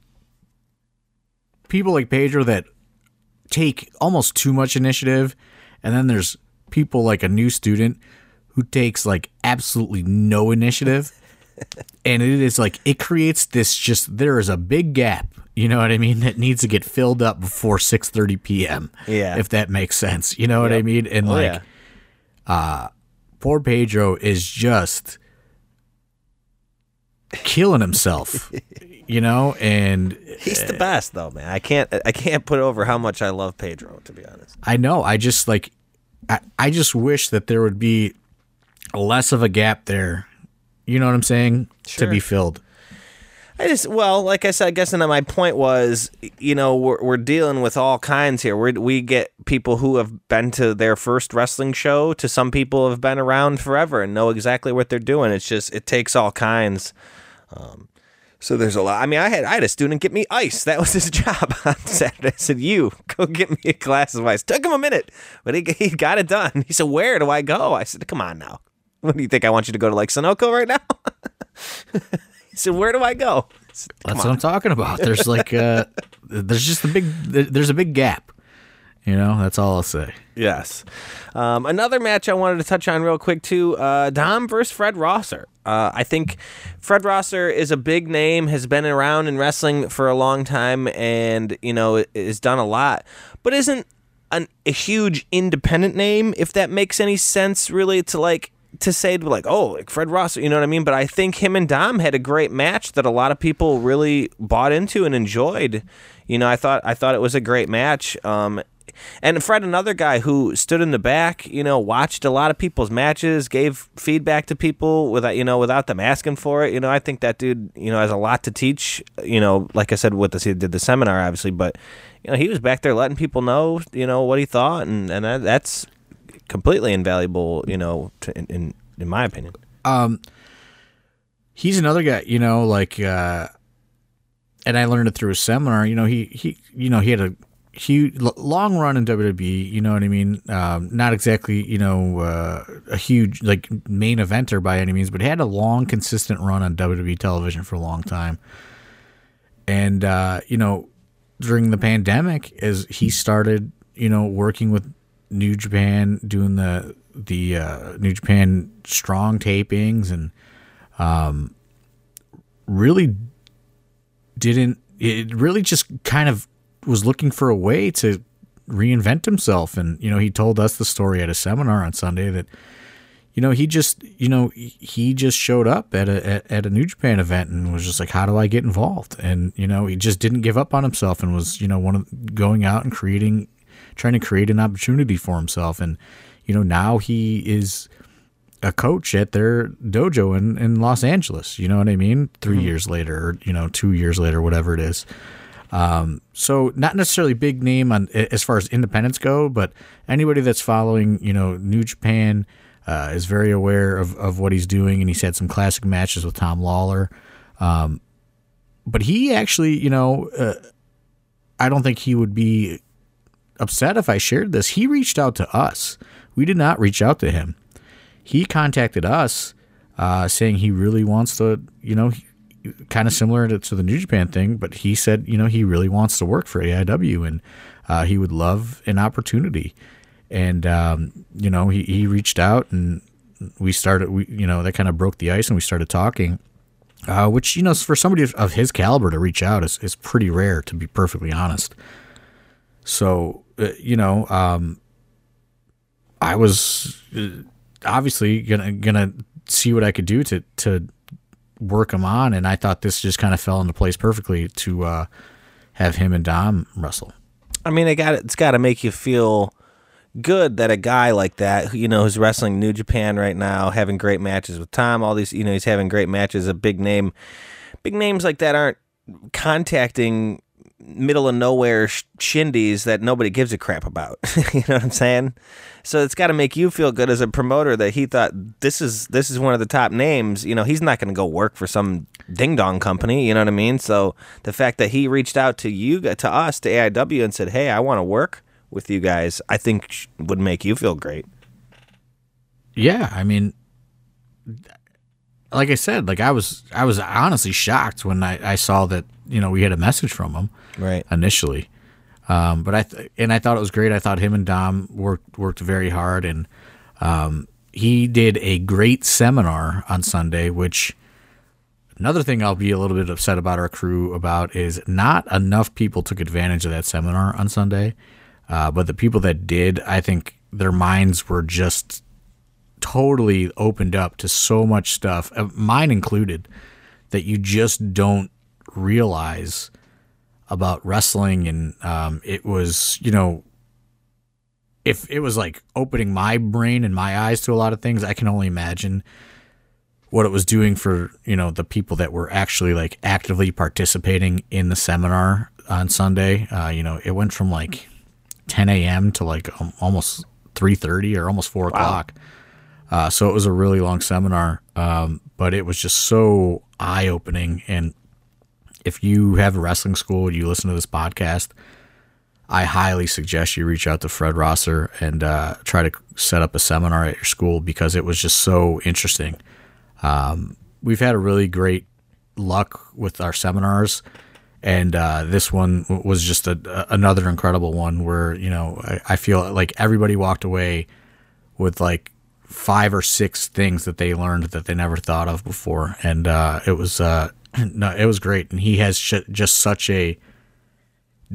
people like Pedro that take almost too much initiative and then there's people like a new student who takes like absolutely no initiative and it is like it creates this just there is a big gap you know what i mean that needs to get filled up before 6:30 p.m. Yeah. if that makes sense you know what i mean and Oh, like yeah. poor pedro is just killing himself you know and He's the uh, best though, man. I can't I can't put over how much I love Pedro, to be honest. I know. I just like, I, I just wish that there would be less of a gap there. You know what I'm saying? To be filled. I just well, like I said, I guess and my point was, you know, we're we're dealing with all kinds here. We we get people who have been to their first wrestling show, to some people who have been around forever and know exactly what they're doing. It's just it takes all kinds. Um, so there's a lot. I mean, I had I had a student get me ice. That was his job on Saturday. I said, "You go get me a glass of ice." Took him a minute, but he he got it done. He said, "Where do I go?" I said, "Come on now. What do you think? I want you to go to like Sunoco right now?" he said, "Where do I go?" Said, That's on." what I'm talking about. There's like, uh, there's just a big, there's a big gap. You know, that's all I'll say. Yes. Um, another match I wanted to touch on real quick too. Uh, Dom versus Fred Rosser. Uh, I think Fred Rosser is a big name, has been around in wrestling for a long time, and you know has done a lot, but isn't an, a huge independent name. If that makes any sense, really, to like to say like, oh, like Fred Rosser, you know what I mean? But I think him and Dom had a great match that a lot of people really bought into and enjoyed. You know, I thought I thought it was a great match. Um, and Fred, another guy who stood in the back, you know, watched a lot of people's matches, gave feedback to people without, you know, without them asking for it. You know, I think that dude, you know, has a lot to teach. You know, like I said, with this, he did the seminar, obviously, but you know, he was back there letting people know, you know, what he thought, and and that, that's completely invaluable. You know, to, in, in my opinion. Um, He's another guy, you know, like, uh, and I learned it through a seminar. You know, he he, you know, he had a huge long run in WWE. You know what I mean? Um, not exactly, you know, uh, a huge like main eventer by any means, but he had a long, consistent run on WWE television for a long time. And uh, you know, during the pandemic, as he started, you know, working with New Japan, doing the the uh, New Japan strong tapings, and um, really didn't. It really just kind of was looking for a way to reinvent himself, and you know, he told us the story at a seminar on Sunday that you know, he just, you know, he just showed up at a at, at a New Japan event and was just like, "How do I get involved?" And you know, he just didn't give up on himself and was, you know, one of going out and creating, trying to create an opportunity for himself. And you know, now he is a coach at their dojo in in Los Angeles. You know what I mean? 3 mm-hmm. years later, or you know, two years later, whatever it is. Um, so not necessarily big name on as far as independents go, but anybody that's following, you know, New Japan uh, is very aware of, of what he's doing, and he's had some classic matches with Tom Lawlor. Um, but he actually, you know, uh, I don't think he would be upset if I shared this. He reached out to us. We did not reach out to him. he contacted us uh, saying he really wants to, you know, kind of similar to, to, the New Japan thing, but he said, you know, he really wants to work for AIW and uh, he would love an opportunity. And, um, you know, he, he reached out and we started, we, you know, that kind of broke the ice and we started talking. Uh, which you know, for somebody of, his caliber to reach out is, is pretty rare, to be perfectly honest. So, uh, you know, um, I was uh, obviously gonna gonna see what I could do to to work him on, and I thought this just kind of fell into place perfectly to uh, have him and Dom wrestle. I mean, it got it's got to make you feel good that a guy like that, you know, who's wrestling New Japan right now, having great matches with Tom, all these, you know, he's having great matches. A big name, big names like that aren't contacting middle of nowhere shindies that nobody gives a crap about. you know what I'm saying? So it's got to make you feel good as a promoter that he thought this is this is one of the top names. You know, he's not going to go work for some ding dong company. You know what I mean? So the fact that he reached out to you to us to AIW and said, "Hey, I want to work with you guys," I think would make you feel great. Yeah, I mean, like I said, like I was I was honestly shocked when I, I saw that you know we had a message from him right initially. Um, but I th- and I thought it was great. I thought him and Dom worked worked very hard, and um, he did a great seminar on Sunday. Which another thing I'll be a little bit upset about our crew about is not enough people took advantage of that seminar on Sunday. Uh, but the people that did, I think their minds were just totally opened up to so much stuff, uh, mine included, that you just don't realize about wrestling. And um, it was, you know, if it was like opening my brain and my eyes to a lot of things, I can only imagine what it was doing for, you know, the people that were actually like actively participating in the seminar on Sunday. Uh, you know, it went from like 10 a.m. to like um, almost 3.30 or almost 4 wow. o'clock. Uh, so it was a really long seminar, um, but it was just so eye opening. And if you have a wrestling school and you listen to this podcast, I highly suggest you reach out to Fred Rosser and uh, try to set up a seminar at your school because it was just so interesting. Um, we've had a really great luck with our seminars, and uh, this one was just a, a, another incredible one where you know I, I feel like everybody walked away with like five or six things that they learned that they never thought of before, and uh, it was uh, no, it was great. And he has sh- just such a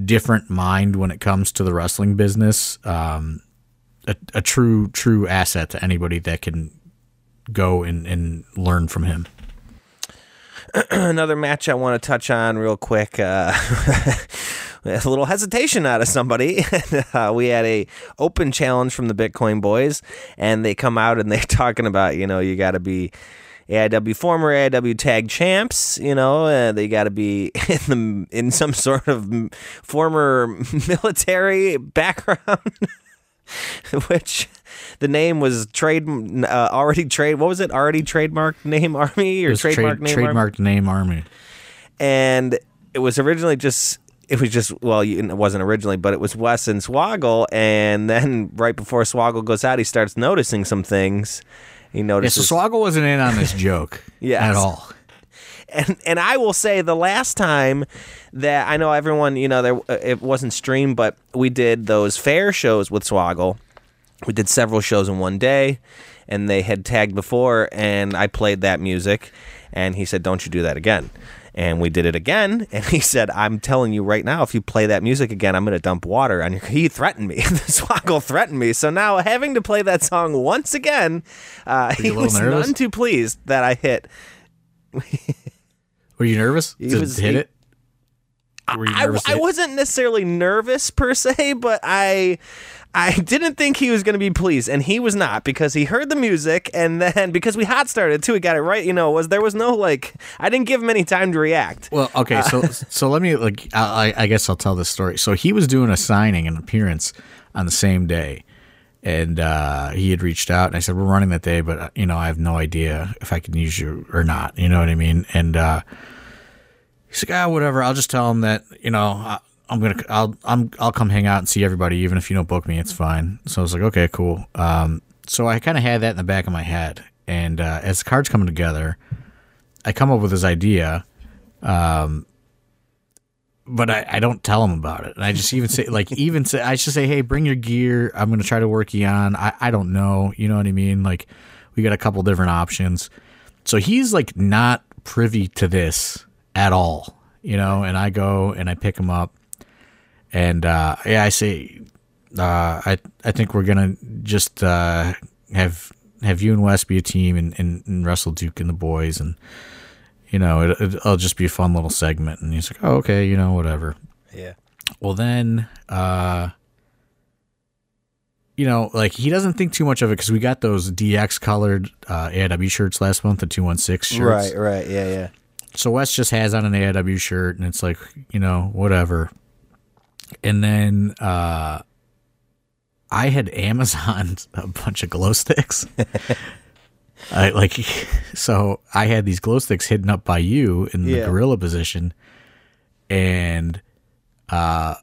different mind when it comes to the wrestling business. Um, a, a true true asset to anybody that can go and, and learn from him. Another match I want to touch on real quick. Uh, a little hesitation out of somebody. uh, we had a open challenge from the Bitcoin boys, and they come out and they're talking about, you know, you got to be AIW former AIW tag champs. You know, uh, they got to be in the in some sort of former military background, which the name was trade uh, already trade. What was it? Already trademarked name army or trademark trade, name trademarked army? name army, and it was originally just it was just well, it wasn't originally, but it was Wes and Swoggle, and then right before Swoggle goes out, he starts noticing some things. He notices. Yeah, so Swoggle wasn't in on this joke yes. at all. And and I will say the last time that I know everyone, you know, there uh, it wasn't streamed, but we did those fair shows with Swoggle. We did several shows in one day, and they had tagged before, and I played that music, and he said, "Don't you do that again." And we did it again, and he said, "I'm telling you right now, if you play that music again, I'm going to dump water on your." He threatened me. the Swoggle threatened me. So now, having to play that song once again, uh, he was nervous? none too pleased that I hit. Were you nervous he to was, hit he, it? I, I, wasn't necessarily nervous per se, but I I didn't think he was going to be pleased, and he was not because he heard the music, and then because we hot started too, he got it right. You know, was there was no like I didn't give him any time to react. Well, okay, uh, so so let me like I, I guess I'll tell this story. So he was doing a signing, an appearance on the same day, and uh, he had reached out, and I said we're running that day, but uh, you know I have no idea if I can use you or not. You know what I mean? And uh, he's like, ah, whatever. I'll just tell him that you know. I'm gonna I'll I'm I'll come hang out and see everybody even if you don't book me it's fine so I was like okay cool um so I kind of had that in the back of my head, and uh, as the cards coming together, I come up with this idea, um, but I, I don't tell him about it, and I just even say like even say I just say, hey, bring your gear. I'm gonna try to work you on. I I don't know, you know what I mean? Like we got a couple different options, so he's like not privy to this at all, you know. And I go and I pick him up, and uh, yeah, I say, uh, I I think we're gonna just uh, have have you and Wes be a team and, and, and wrestle Duke and the boys, and you know it, it'll just be a fun little segment. And he's like, oh, okay, you know, whatever. Yeah. Well, then, uh, you know, like he doesn't think too much of it because we got those DX colored uh, AIW shirts last month, the two one six shirts. Right. Right. Yeah. Yeah. So Wes just has on an AIW shirt, and it's like, you know, whatever. And then uh, I had Amazoned a bunch of glow sticks. I like, so I had these glow sticks hidden up by you in the Yeah. gorilla position, and uh,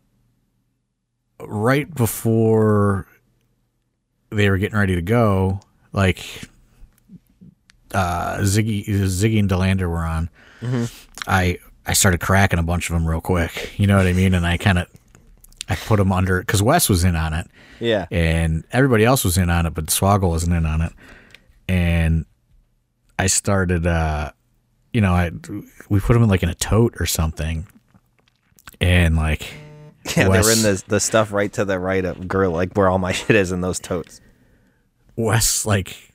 right before they were getting ready to go, like uh, Ziggy, Ziggy and De Lander were on. I I started cracking a bunch of them real quick. You know what I mean? And I kind of I put them under because Wes was in on it Yeah. and everybody else was in on it, but Swoggle wasn't in on it. And I started, uh, you know, I we put them in like in a tote or something, and like Yeah. Wes- They were in the the stuff right to the right of girl, like where all my shit is in those totes. Wes like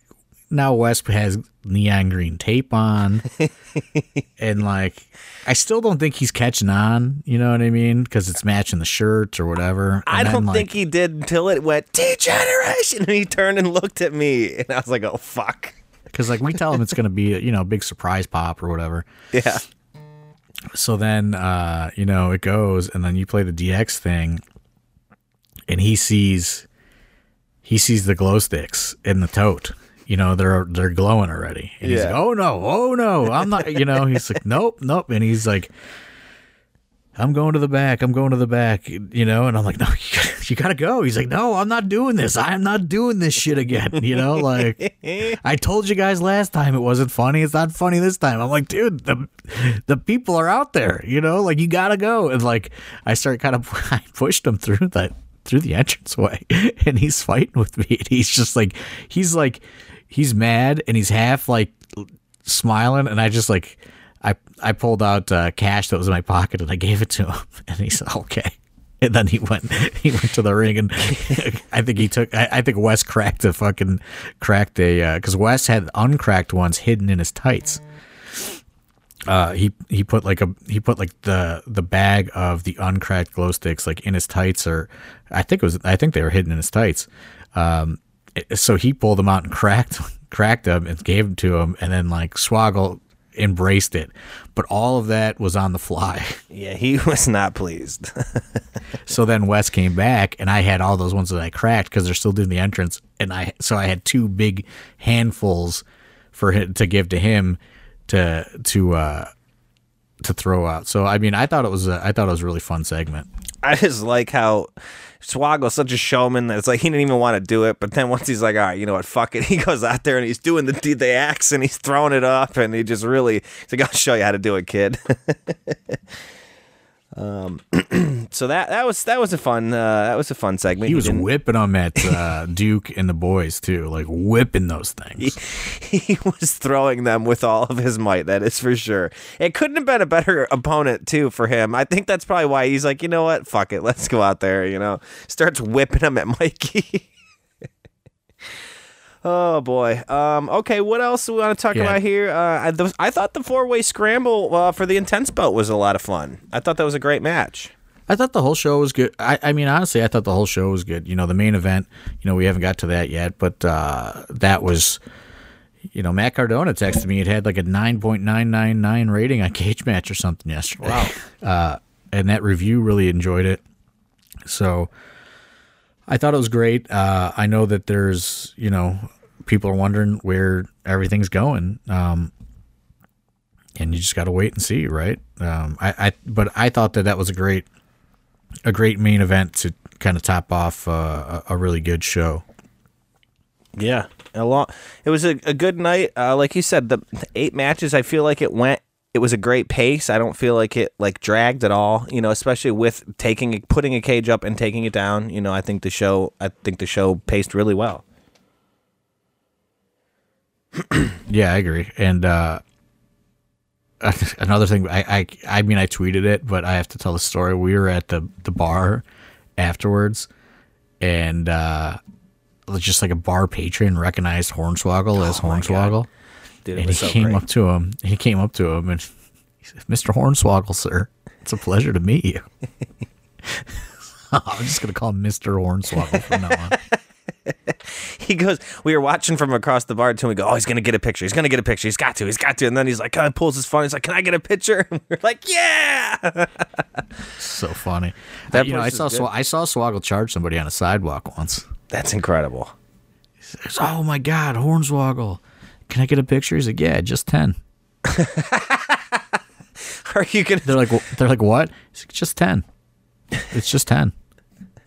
now Wes has neon green tape on, and like I still don't think he's catching on. You know what I mean? Because it's matching the shirt or whatever. I And then, don't like, think he did until it went degeneration, and he turned and looked at me, and I was like, "Oh fuck." because like we tell him it's going to be you know a big surprise pop or whatever. Yeah. So then, uh, you know, it goes, and then you play the DX thing, and he sees, he sees the glow sticks in the tote. You know, they're they're glowing already, and he's Yeah. like, "Oh no, oh no, I'm not." You know, he's like, "Nope, nope," and he's like, "I'm going to the back, I'm going to the back," you know, and I'm like, "No, you gotta, you gotta go." He's like, "No, I'm not doing this. I am not doing this shit again." You know, like I told you guys last time it wasn't funny. It's not funny this time. I'm like, dude, the the people are out there. You know, like you gotta go. And like I start kind of I pushed him through that through the entranceway, and he's fighting with me. And he's just like he's like he's mad and he's half like smiling, and I just like. I, I pulled out uh, cash that was in my pocket and I gave it to him and he said okay and then he went he went to the ring and I think he took I, I think Wes cracked a fucking cracked a because Wes had uncracked ones hidden in his tights. Uh, he he put like a he put like the the bag of the uncracked glow sticks like in his tights or I think it was I think they were hidden in his tights. Um, so he pulled them out and cracked cracked them and gave them to him and then like Swoggle embraced it, but all of that was on the fly. Yeah, he was not pleased. So then Wes came back, and I had all those ones that I cracked because they're still doing the entrance, and I so I had two big handfuls for him to give to him to to uh to throw out. So I mean, I thought it was a, I thought it was a really fun segment. I just like how Swoggle's such a showman that it's like he didn't even want to do it, but then once he's like, all right, you know what, fuck it, he goes out there and he's doing the the axe and he's throwing it up and he just really he's like, I'll show you how to do it, kid. um, so that that was that was a fun uh, that was a fun segment. He was didn't- whipping them at uh, Duke and the boys too, like whipping those things. he was throwing them with all of his might. That is for sure. It couldn't have been a better opponent too for him. I think that's probably why he's like, you know what, fuck it, let's go out there. You know, starts whipping him at Mikey. oh boy. Um. Okay. What else do we want to talk Yeah. about here? Uh, I, the, I thought the four way scramble uh, for the intense belt was a lot of fun. I thought that was a great match. I thought the whole show was good. I, I mean, honestly, I thought the whole show was good. You know, the main event, you know, we haven't got to that yet, but uh, that was, you know, Matt Cardona texted me. It had like a 9.999 rating on Cagematch or something yesterday. Wow. Uh, and that review really enjoyed it. So I thought it was great. Uh, I know that there's, you know, people are wondering where everything's going. Um, and you just got to wait and see, right? Um, I, I, but I thought that that was a great, a great main event to kind of top off uh, a, really good show. Yeah, a long. It was a, a good night. Uh, like you said, the eight matches. I feel like it went. It was a great pace. I don't feel like it like dragged at all. You know, especially with taking putting a cage up and taking it down. You know, I think the show. I think the show paced really well. Yeah, I agree. And uh, another thing, I, I I mean, I tweeted it, but I have to tell the story. We were at the the bar afterwards, and uh, just like a bar patron recognized Hornswoggle as Oh God. Hornswoggle, Dude, and he so came great. up to him. He came up to him and he said, "Mr. Hornswoggle, sir, it's a pleasure to meet you." I'm just gonna call him Mr. Hornswoggle from now on. he goes, we were watching from across the bar until we go, oh, he's going to get a picture. He's going to get a picture. He's got to. He's got to. And then he's like, oh, pulls his phone. He's like, can I get a picture? And we're like, yeah. so funny. That you know, I saw Sw- I saw Swoggle charge somebody on a sidewalk once. That's incredible. Says, oh my God, Hornswoggle. Can I get a picture? He's like, yeah, just 10. Are you going to? They're like, they're like, what? Like, just 10. It's just 10.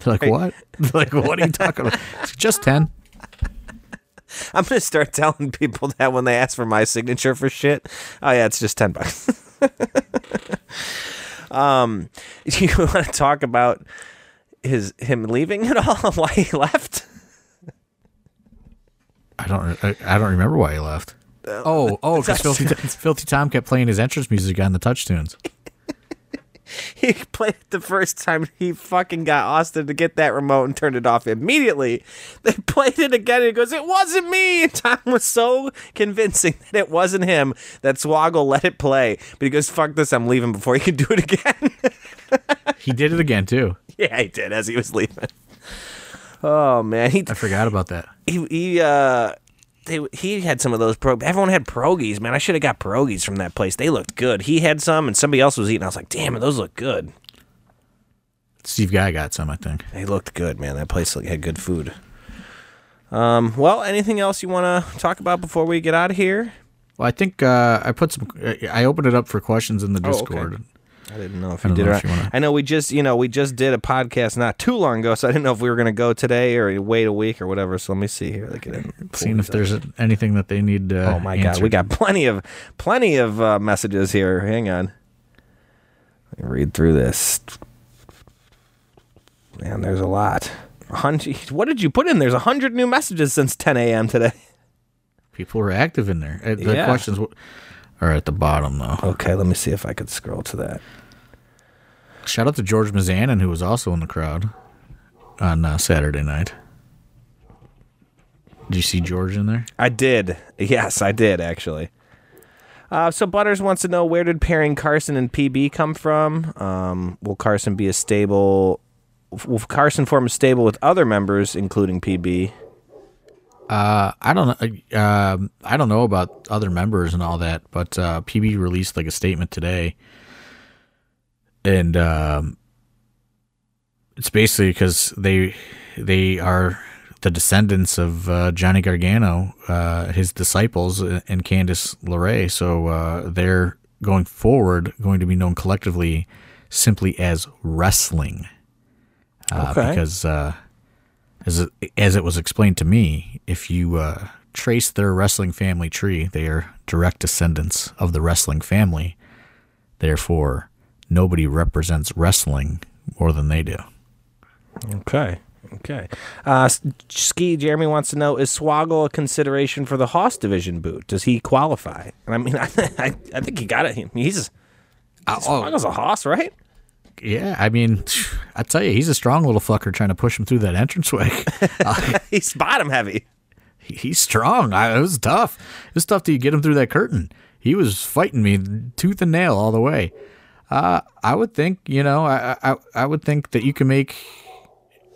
like, what? They're like, what are you talking about? It's just ten. I'm going to start telling people that when they ask for my signature for shit. Oh, yeah, it's just 10 bucks. um, you want to talk about his him leaving at all? Why he left? I don't. I, I don't remember why he left. Oh, oh, because Filthy, Filthy Tom kept playing his entrance music on the touch tunes. He played it the first time he fucking got Austin to get that remote and turned it off immediately. They played it again and he goes, It wasn't me. And Tom was so convincing that it wasn't him that Swoggle let it play. But he goes, Fuck this, I'm leaving before he can do it again. He did it again too. yeah, he did as he was leaving. Oh man, he I forgot about that. he he uh they, he had some of those pro. Everyone had pierogies, man. I should have got pierogies from that place. They looked good. He had some, and somebody else was eating. I was like, damn it, those look good. Steve Guy got some, I think. They looked good, man. That place had good food. Um, well, anything else you want to talk about before we get out of here? Well, I think uh, I put some. I opened it up for questions in the Oh, okay. I didn't know if you did know it. if you wanna- I know we just, you know, we just did a podcast not too long ago, so I didn't know if we were going to go today or wait a week or whatever. So let me see here. At it. Seeing if there's anything that they need. Uh, Oh my god, we got plenty of plenty of uh, messages here. Hang on. Let me read through this. Man, there's a lot. A hundred. What did you put in? There's a hundred new messages since 10 a.m. today. people were active in there. Uh, The Yeah. questions are at the bottom though. Okay, let me see if I could scroll to that. Shout out to George Mazanin, who was also in the crowd on uh, Saturday night. Did you see George in there? I did. Yes, I did actually. Uh, so Butters wants to know where did pairing Carson and PB come from? Um, will Carson be a stable? Will Carson form a stable with other members, including PB? Uh, I don't know. Um, I don't know about other members and all that, but uh, PB released like a statement today, and um, it's basically because they they are the descendants of uh, Johnny Gargano, uh, his disciples, and Candice LeRae. So uh, they're going forward going to be known collectively simply as wrestling. Uh, Okay. Because uh, as it, as it was explained to me, if you uh, trace their wrestling family tree, they are direct descendants of the wrestling family. Therefore, nobody represents wrestling more than they do. Okay. Okay. Uh, Ski Jeremy wants to know: Is Swoggle a consideration for the Haas division boot? Does he qualify? And I mean, I, I, I think he got it. He- He's Swoggle's a Haas, right? Yeah, I mean, I tell you, he's a strong little fucker trying to push him through that entranceway. He's bottom heavy. He- he's strong. I, it was tough. It was tough to get him through that curtain. He was fighting me tooth and nail all the way. Uh, I would think, you know, I, I I would think that you can make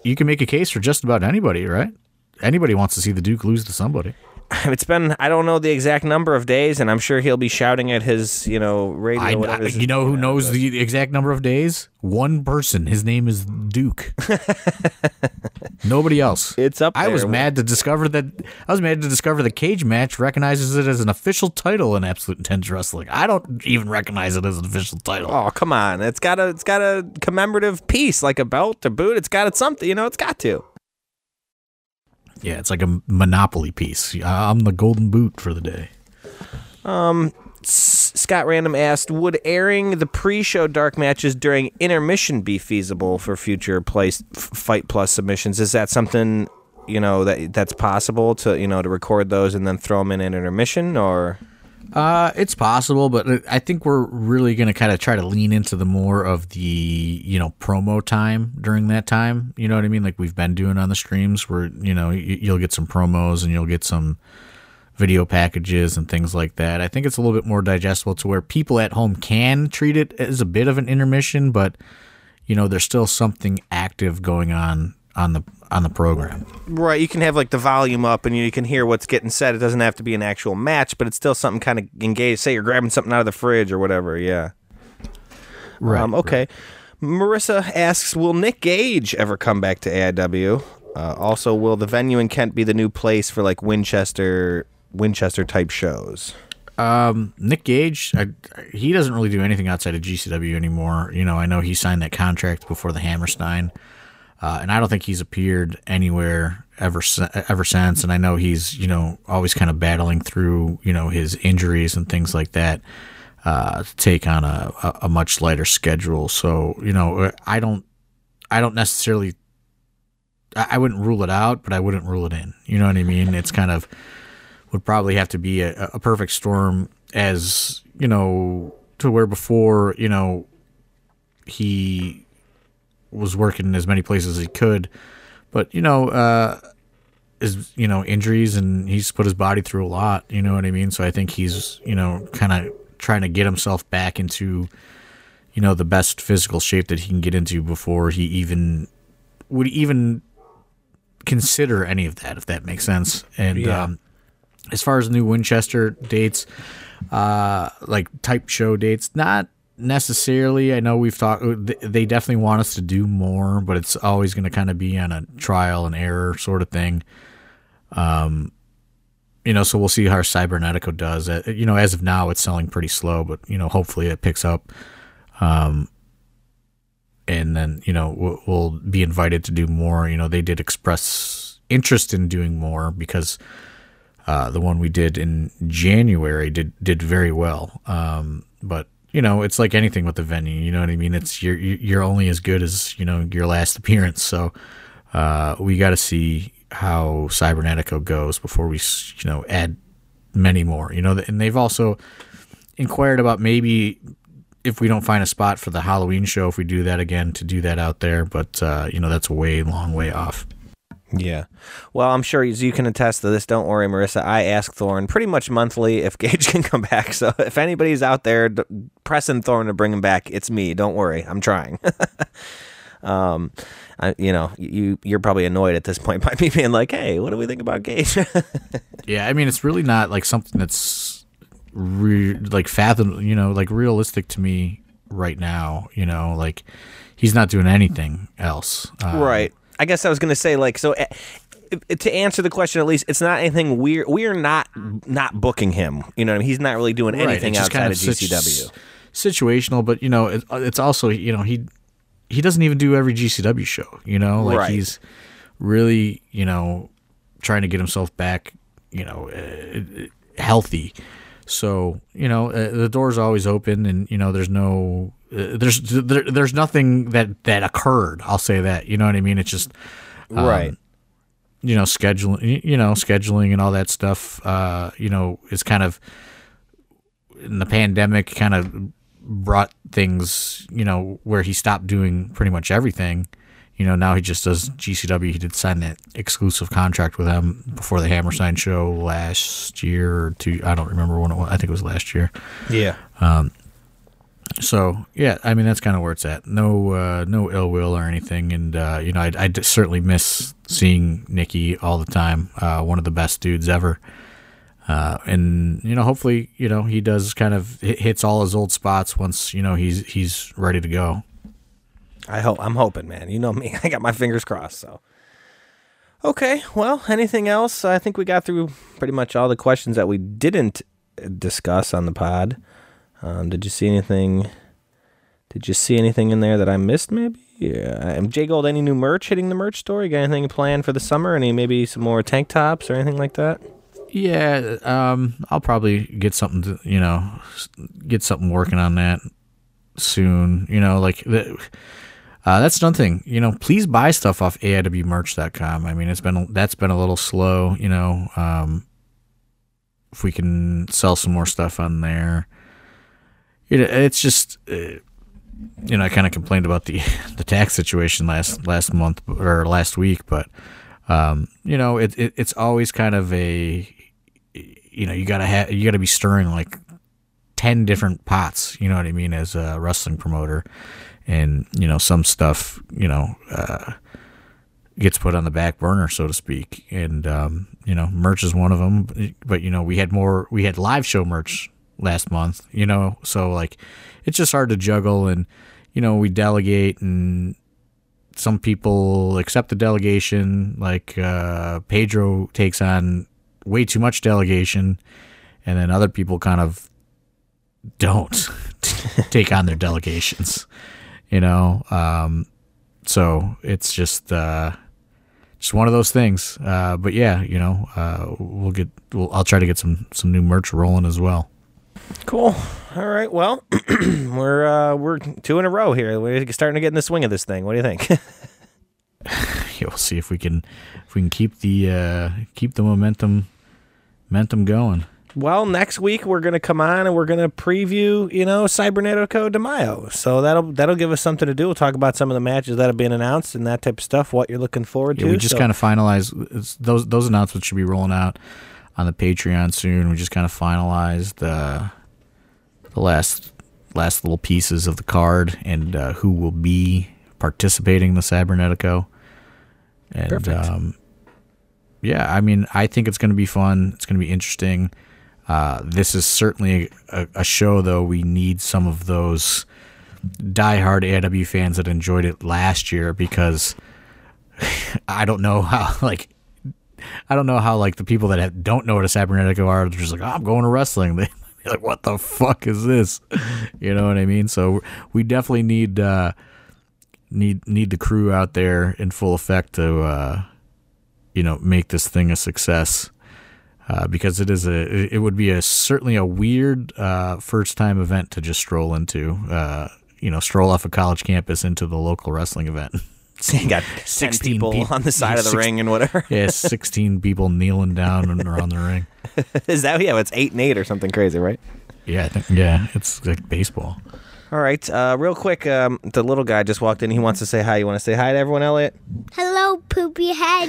you can make a case for just about anybody, right? Anybody wants to see the Duke lose to somebody. It's been I don't know the exact number of days, and I'm sure he'll be shouting at his you know radio. I, whatever I- you know who knows the exact number of days? One person. His name is Duke. Nobody else. It's up I was mad to discover that. I was mad to discover the cage match recognizes it as an official title in Absolute Intense Wrestling. I don't even recognize it as an official title. Oh come on! It's got a it's got a commemorative piece like a belt or boot. It's got it something. You know, it's got to. Yeah, it's like a Monopoly piece. I'm the golden boot for the day. Um, Scott Random asked, "Would airing the pre-show dark matches during intermission be feasible for future place FITE+ submissions? Is that something you know that that's possible to you know to record those and then throw them in an intermission or?" Uh, it's possible, but I think we're really going to kind of try to lean into the more of the you know promo time during that time. You know what I mean? Like we've been doing on the streams, where you know you, you'll get some promos and you'll get some video packages and things like that. I think it's a little bit more digestible to where people at home can treat it as a bit of an intermission, but you know there's still something active going on on the on the program. Right, you can have like the volume up and you can hear what's getting said. It doesn't have to be an actual match, but it's still something kind of engaged. Say you're grabbing something out of the fridge or whatever. Yeah. Right. Um, okay. Marissa asks, "Will Nick Gage ever come back to AIW? Uh, also, will the venue in Kent be the new place for like Winchester, Winchester type shows?" Um, Nick Gage, I, he doesn't really do anything outside of GCW anymore. You know, I know he signed that contract before the Hammerstein, uh, and I don't think he's appeared anywhere ever ever since. And I know he's you know always kind of battling through you know his injuries and things like that uh, to take on a, a, much lighter schedule. So you know, I don't I don't necessarily I I wouldn't rule it out, but I wouldn't rule it in. You know what I mean? It's kind of would probably have to be a, a perfect storm as you know to where before you know he was working in as many places as he could. But you know uh is you know injuries and he's put his body through a lot you know what i mean? So i think he's you know kind of trying to get himself back into you know the best physical shape that he can get into before he even would even consider any of that if that makes sense. And Yeah. um as far as new Winchester dates, uh, like type show dates, not necessarily. I know we've talked. They definitely want us to do more, but it's always going to kind of be on a trial and error sort of thing. Um, you know, so we'll see how Cybernetico does. Uh, You know, as of now, it's selling pretty slow, but you know, hopefully it picks up. Um, and then you know we'll, we'll be invited to do more. You know, they did express interest in doing more because uh, the one we did in January did did very well. Um, but you know, it's like anything with the venue. You know what I mean? It's you're you're only as good as you know your last appearance. So uh, we got to see how Cybernetico goes before we you know add many more. You know, and they've also inquired about maybe if we don't find a spot for the Halloween show, if we do that again, to do that out there. But uh, you know, that's a way long way off. Yeah. Well, I'm sure as you can attest to this. Don't worry, Marissa. I ask Thorne pretty much monthly if Gage can come back. So if anybody's out there d- pressing Thorne to bring him back, it's me. Don't worry. I'm trying. um, I, you know, you you're probably annoyed at this point by me being like, "Hey, what do we think about Gage?" Yeah, I mean, it's really not like something that's re- like fathom, you know, like realistic to me right now. You know, like he's not doing anything else. Uh, right. I guess I was gonna say like so. eh, eh, To answer the question, at least it's not anything we're we're not not booking him. You know, I mean? he's not really doing anything just outside kind of situ- GCW. situational, but you know, it, it's also you know he he doesn't even do every GCW show. You know, like Right. he's really you know trying to get himself back. You know, uh, healthy. So you know, uh, the door's always open, and you know, there's no. Uh, there's there, there's nothing that that occurred. I'll say that. You know what I mean? It's just um, right. you know scheduling you know scheduling and all that stuff uh you know is kind of in the pandemic kind of brought things you know where he stopped doing pretty much everything you know now he just does GCW he did sign that exclusive contract with them before the Hammerstein show last year or two I don't remember when it was I think it was last year Yeah. So yeah, I mean that's kind of where it's at. No, uh, no ill will or anything, and uh, you know I certainly miss seeing Nikki all the time. Uh, one of the best dudes ever, uh, and you know hopefully you know he does kind of hit, hits all his old spots once you know he's he's ready to go. I hope I'm hoping, man. You know me. I got my fingers crossed. So, okay. Well, anything else? I think we got through pretty much all the questions that we didn't discuss on the pod. Um, did you see anything? Did you see anything in there that I missed? Maybe Yeah. Um, Jay Gold, any new merch hitting the merch store? You got anything planned for the summer? Any maybe some more tank tops or anything like that? Yeah, um, I'll probably get something to, you know, get something working on that soon. You know, like the, uh, that's another thing. You know, please buy stuff off AIWmerch.com. I mean, it's been that's been a little slow. You know, um, if we can sell some more stuff on there, it, it's just. Uh, you know, I kind of complained about the the tax situation last last month or last week, but um, you know, it, it it's always kind of a you know you gotta have you gotta be stirring like ten different pots. You know what I mean as a wrestling promoter, and you know some stuff you know uh, gets put on the back burner, so to speak. And um, you know, merch is one of them. But you know, we had more we had live show merch last month. You know, so like it's just hard to juggle and you know we delegate and some people accept the delegation like uh, pedro takes on way too much delegation and then other people kind of don't take on their delegations you know? Um, so it's just uh, just one of those things. Uh, but yeah you know uh, we'll get we'll, i'll try to get some some new merch rolling as well Cool. All right. Well, we're uh, we're two in a row here. We're starting to get in the swing of this thing. What do you think? yeah, we'll see if we can if we can keep the uh, keep the momentum momentum going. well, next week we're gonna come on and we're gonna preview, you know, Cybernetico de Mayo. So that'll that'll give us something to do. We'll talk about some of the matches that have been announced and that type of stuff. What you're looking forward Yeah, to. we just So- kind of finalize those those announcements should be rolling out on the Patreon soon. We just kind of finalized uh, the last last little pieces of the card and uh, who will be participating in the Cybernetico. And Perfect. um, yeah, I mean, I think it's going to be fun. It's going to be interesting. Uh, this is certainly a, a show, though. We need some of those diehard AIW fans that enjoyed it last year because I don't know how like I don't know how like the people that have, don't know what a cybernetico are they're just like oh, I'm going to wrestling. They like what the fuck is this? You know what I mean? So we definitely need uh need need the crew out there in full effect to uh you know make this thing a success uh, because it is a it would be a certainly a weird uh, first time event to just stroll into uh, you know stroll off a college campus into the local wrestling event got 16 16 people people- on the side of the Six- ring and whatever. Yeah, 16 people kneeling down and around the ring. Is that yeah? It's eight and eight or something crazy, right? Yeah, I think yeah, it's like baseball. All right. Uh, real quick, um, the little guy just walked in. He wants to say hi. You want to say hi to everyone, Elliot? Hello, poopy head.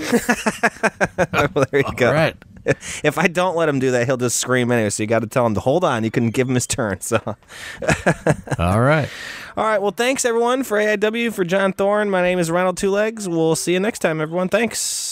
well, there you go. All right. If I don't let him do that, he'll just scream anyway. So you got to tell him to hold on. You can give him his turn. So, All right. all right. Well, thanks everyone for AIW for John Thorne. My name is Ronald Two Legs. We'll see you next time, everyone. Thanks.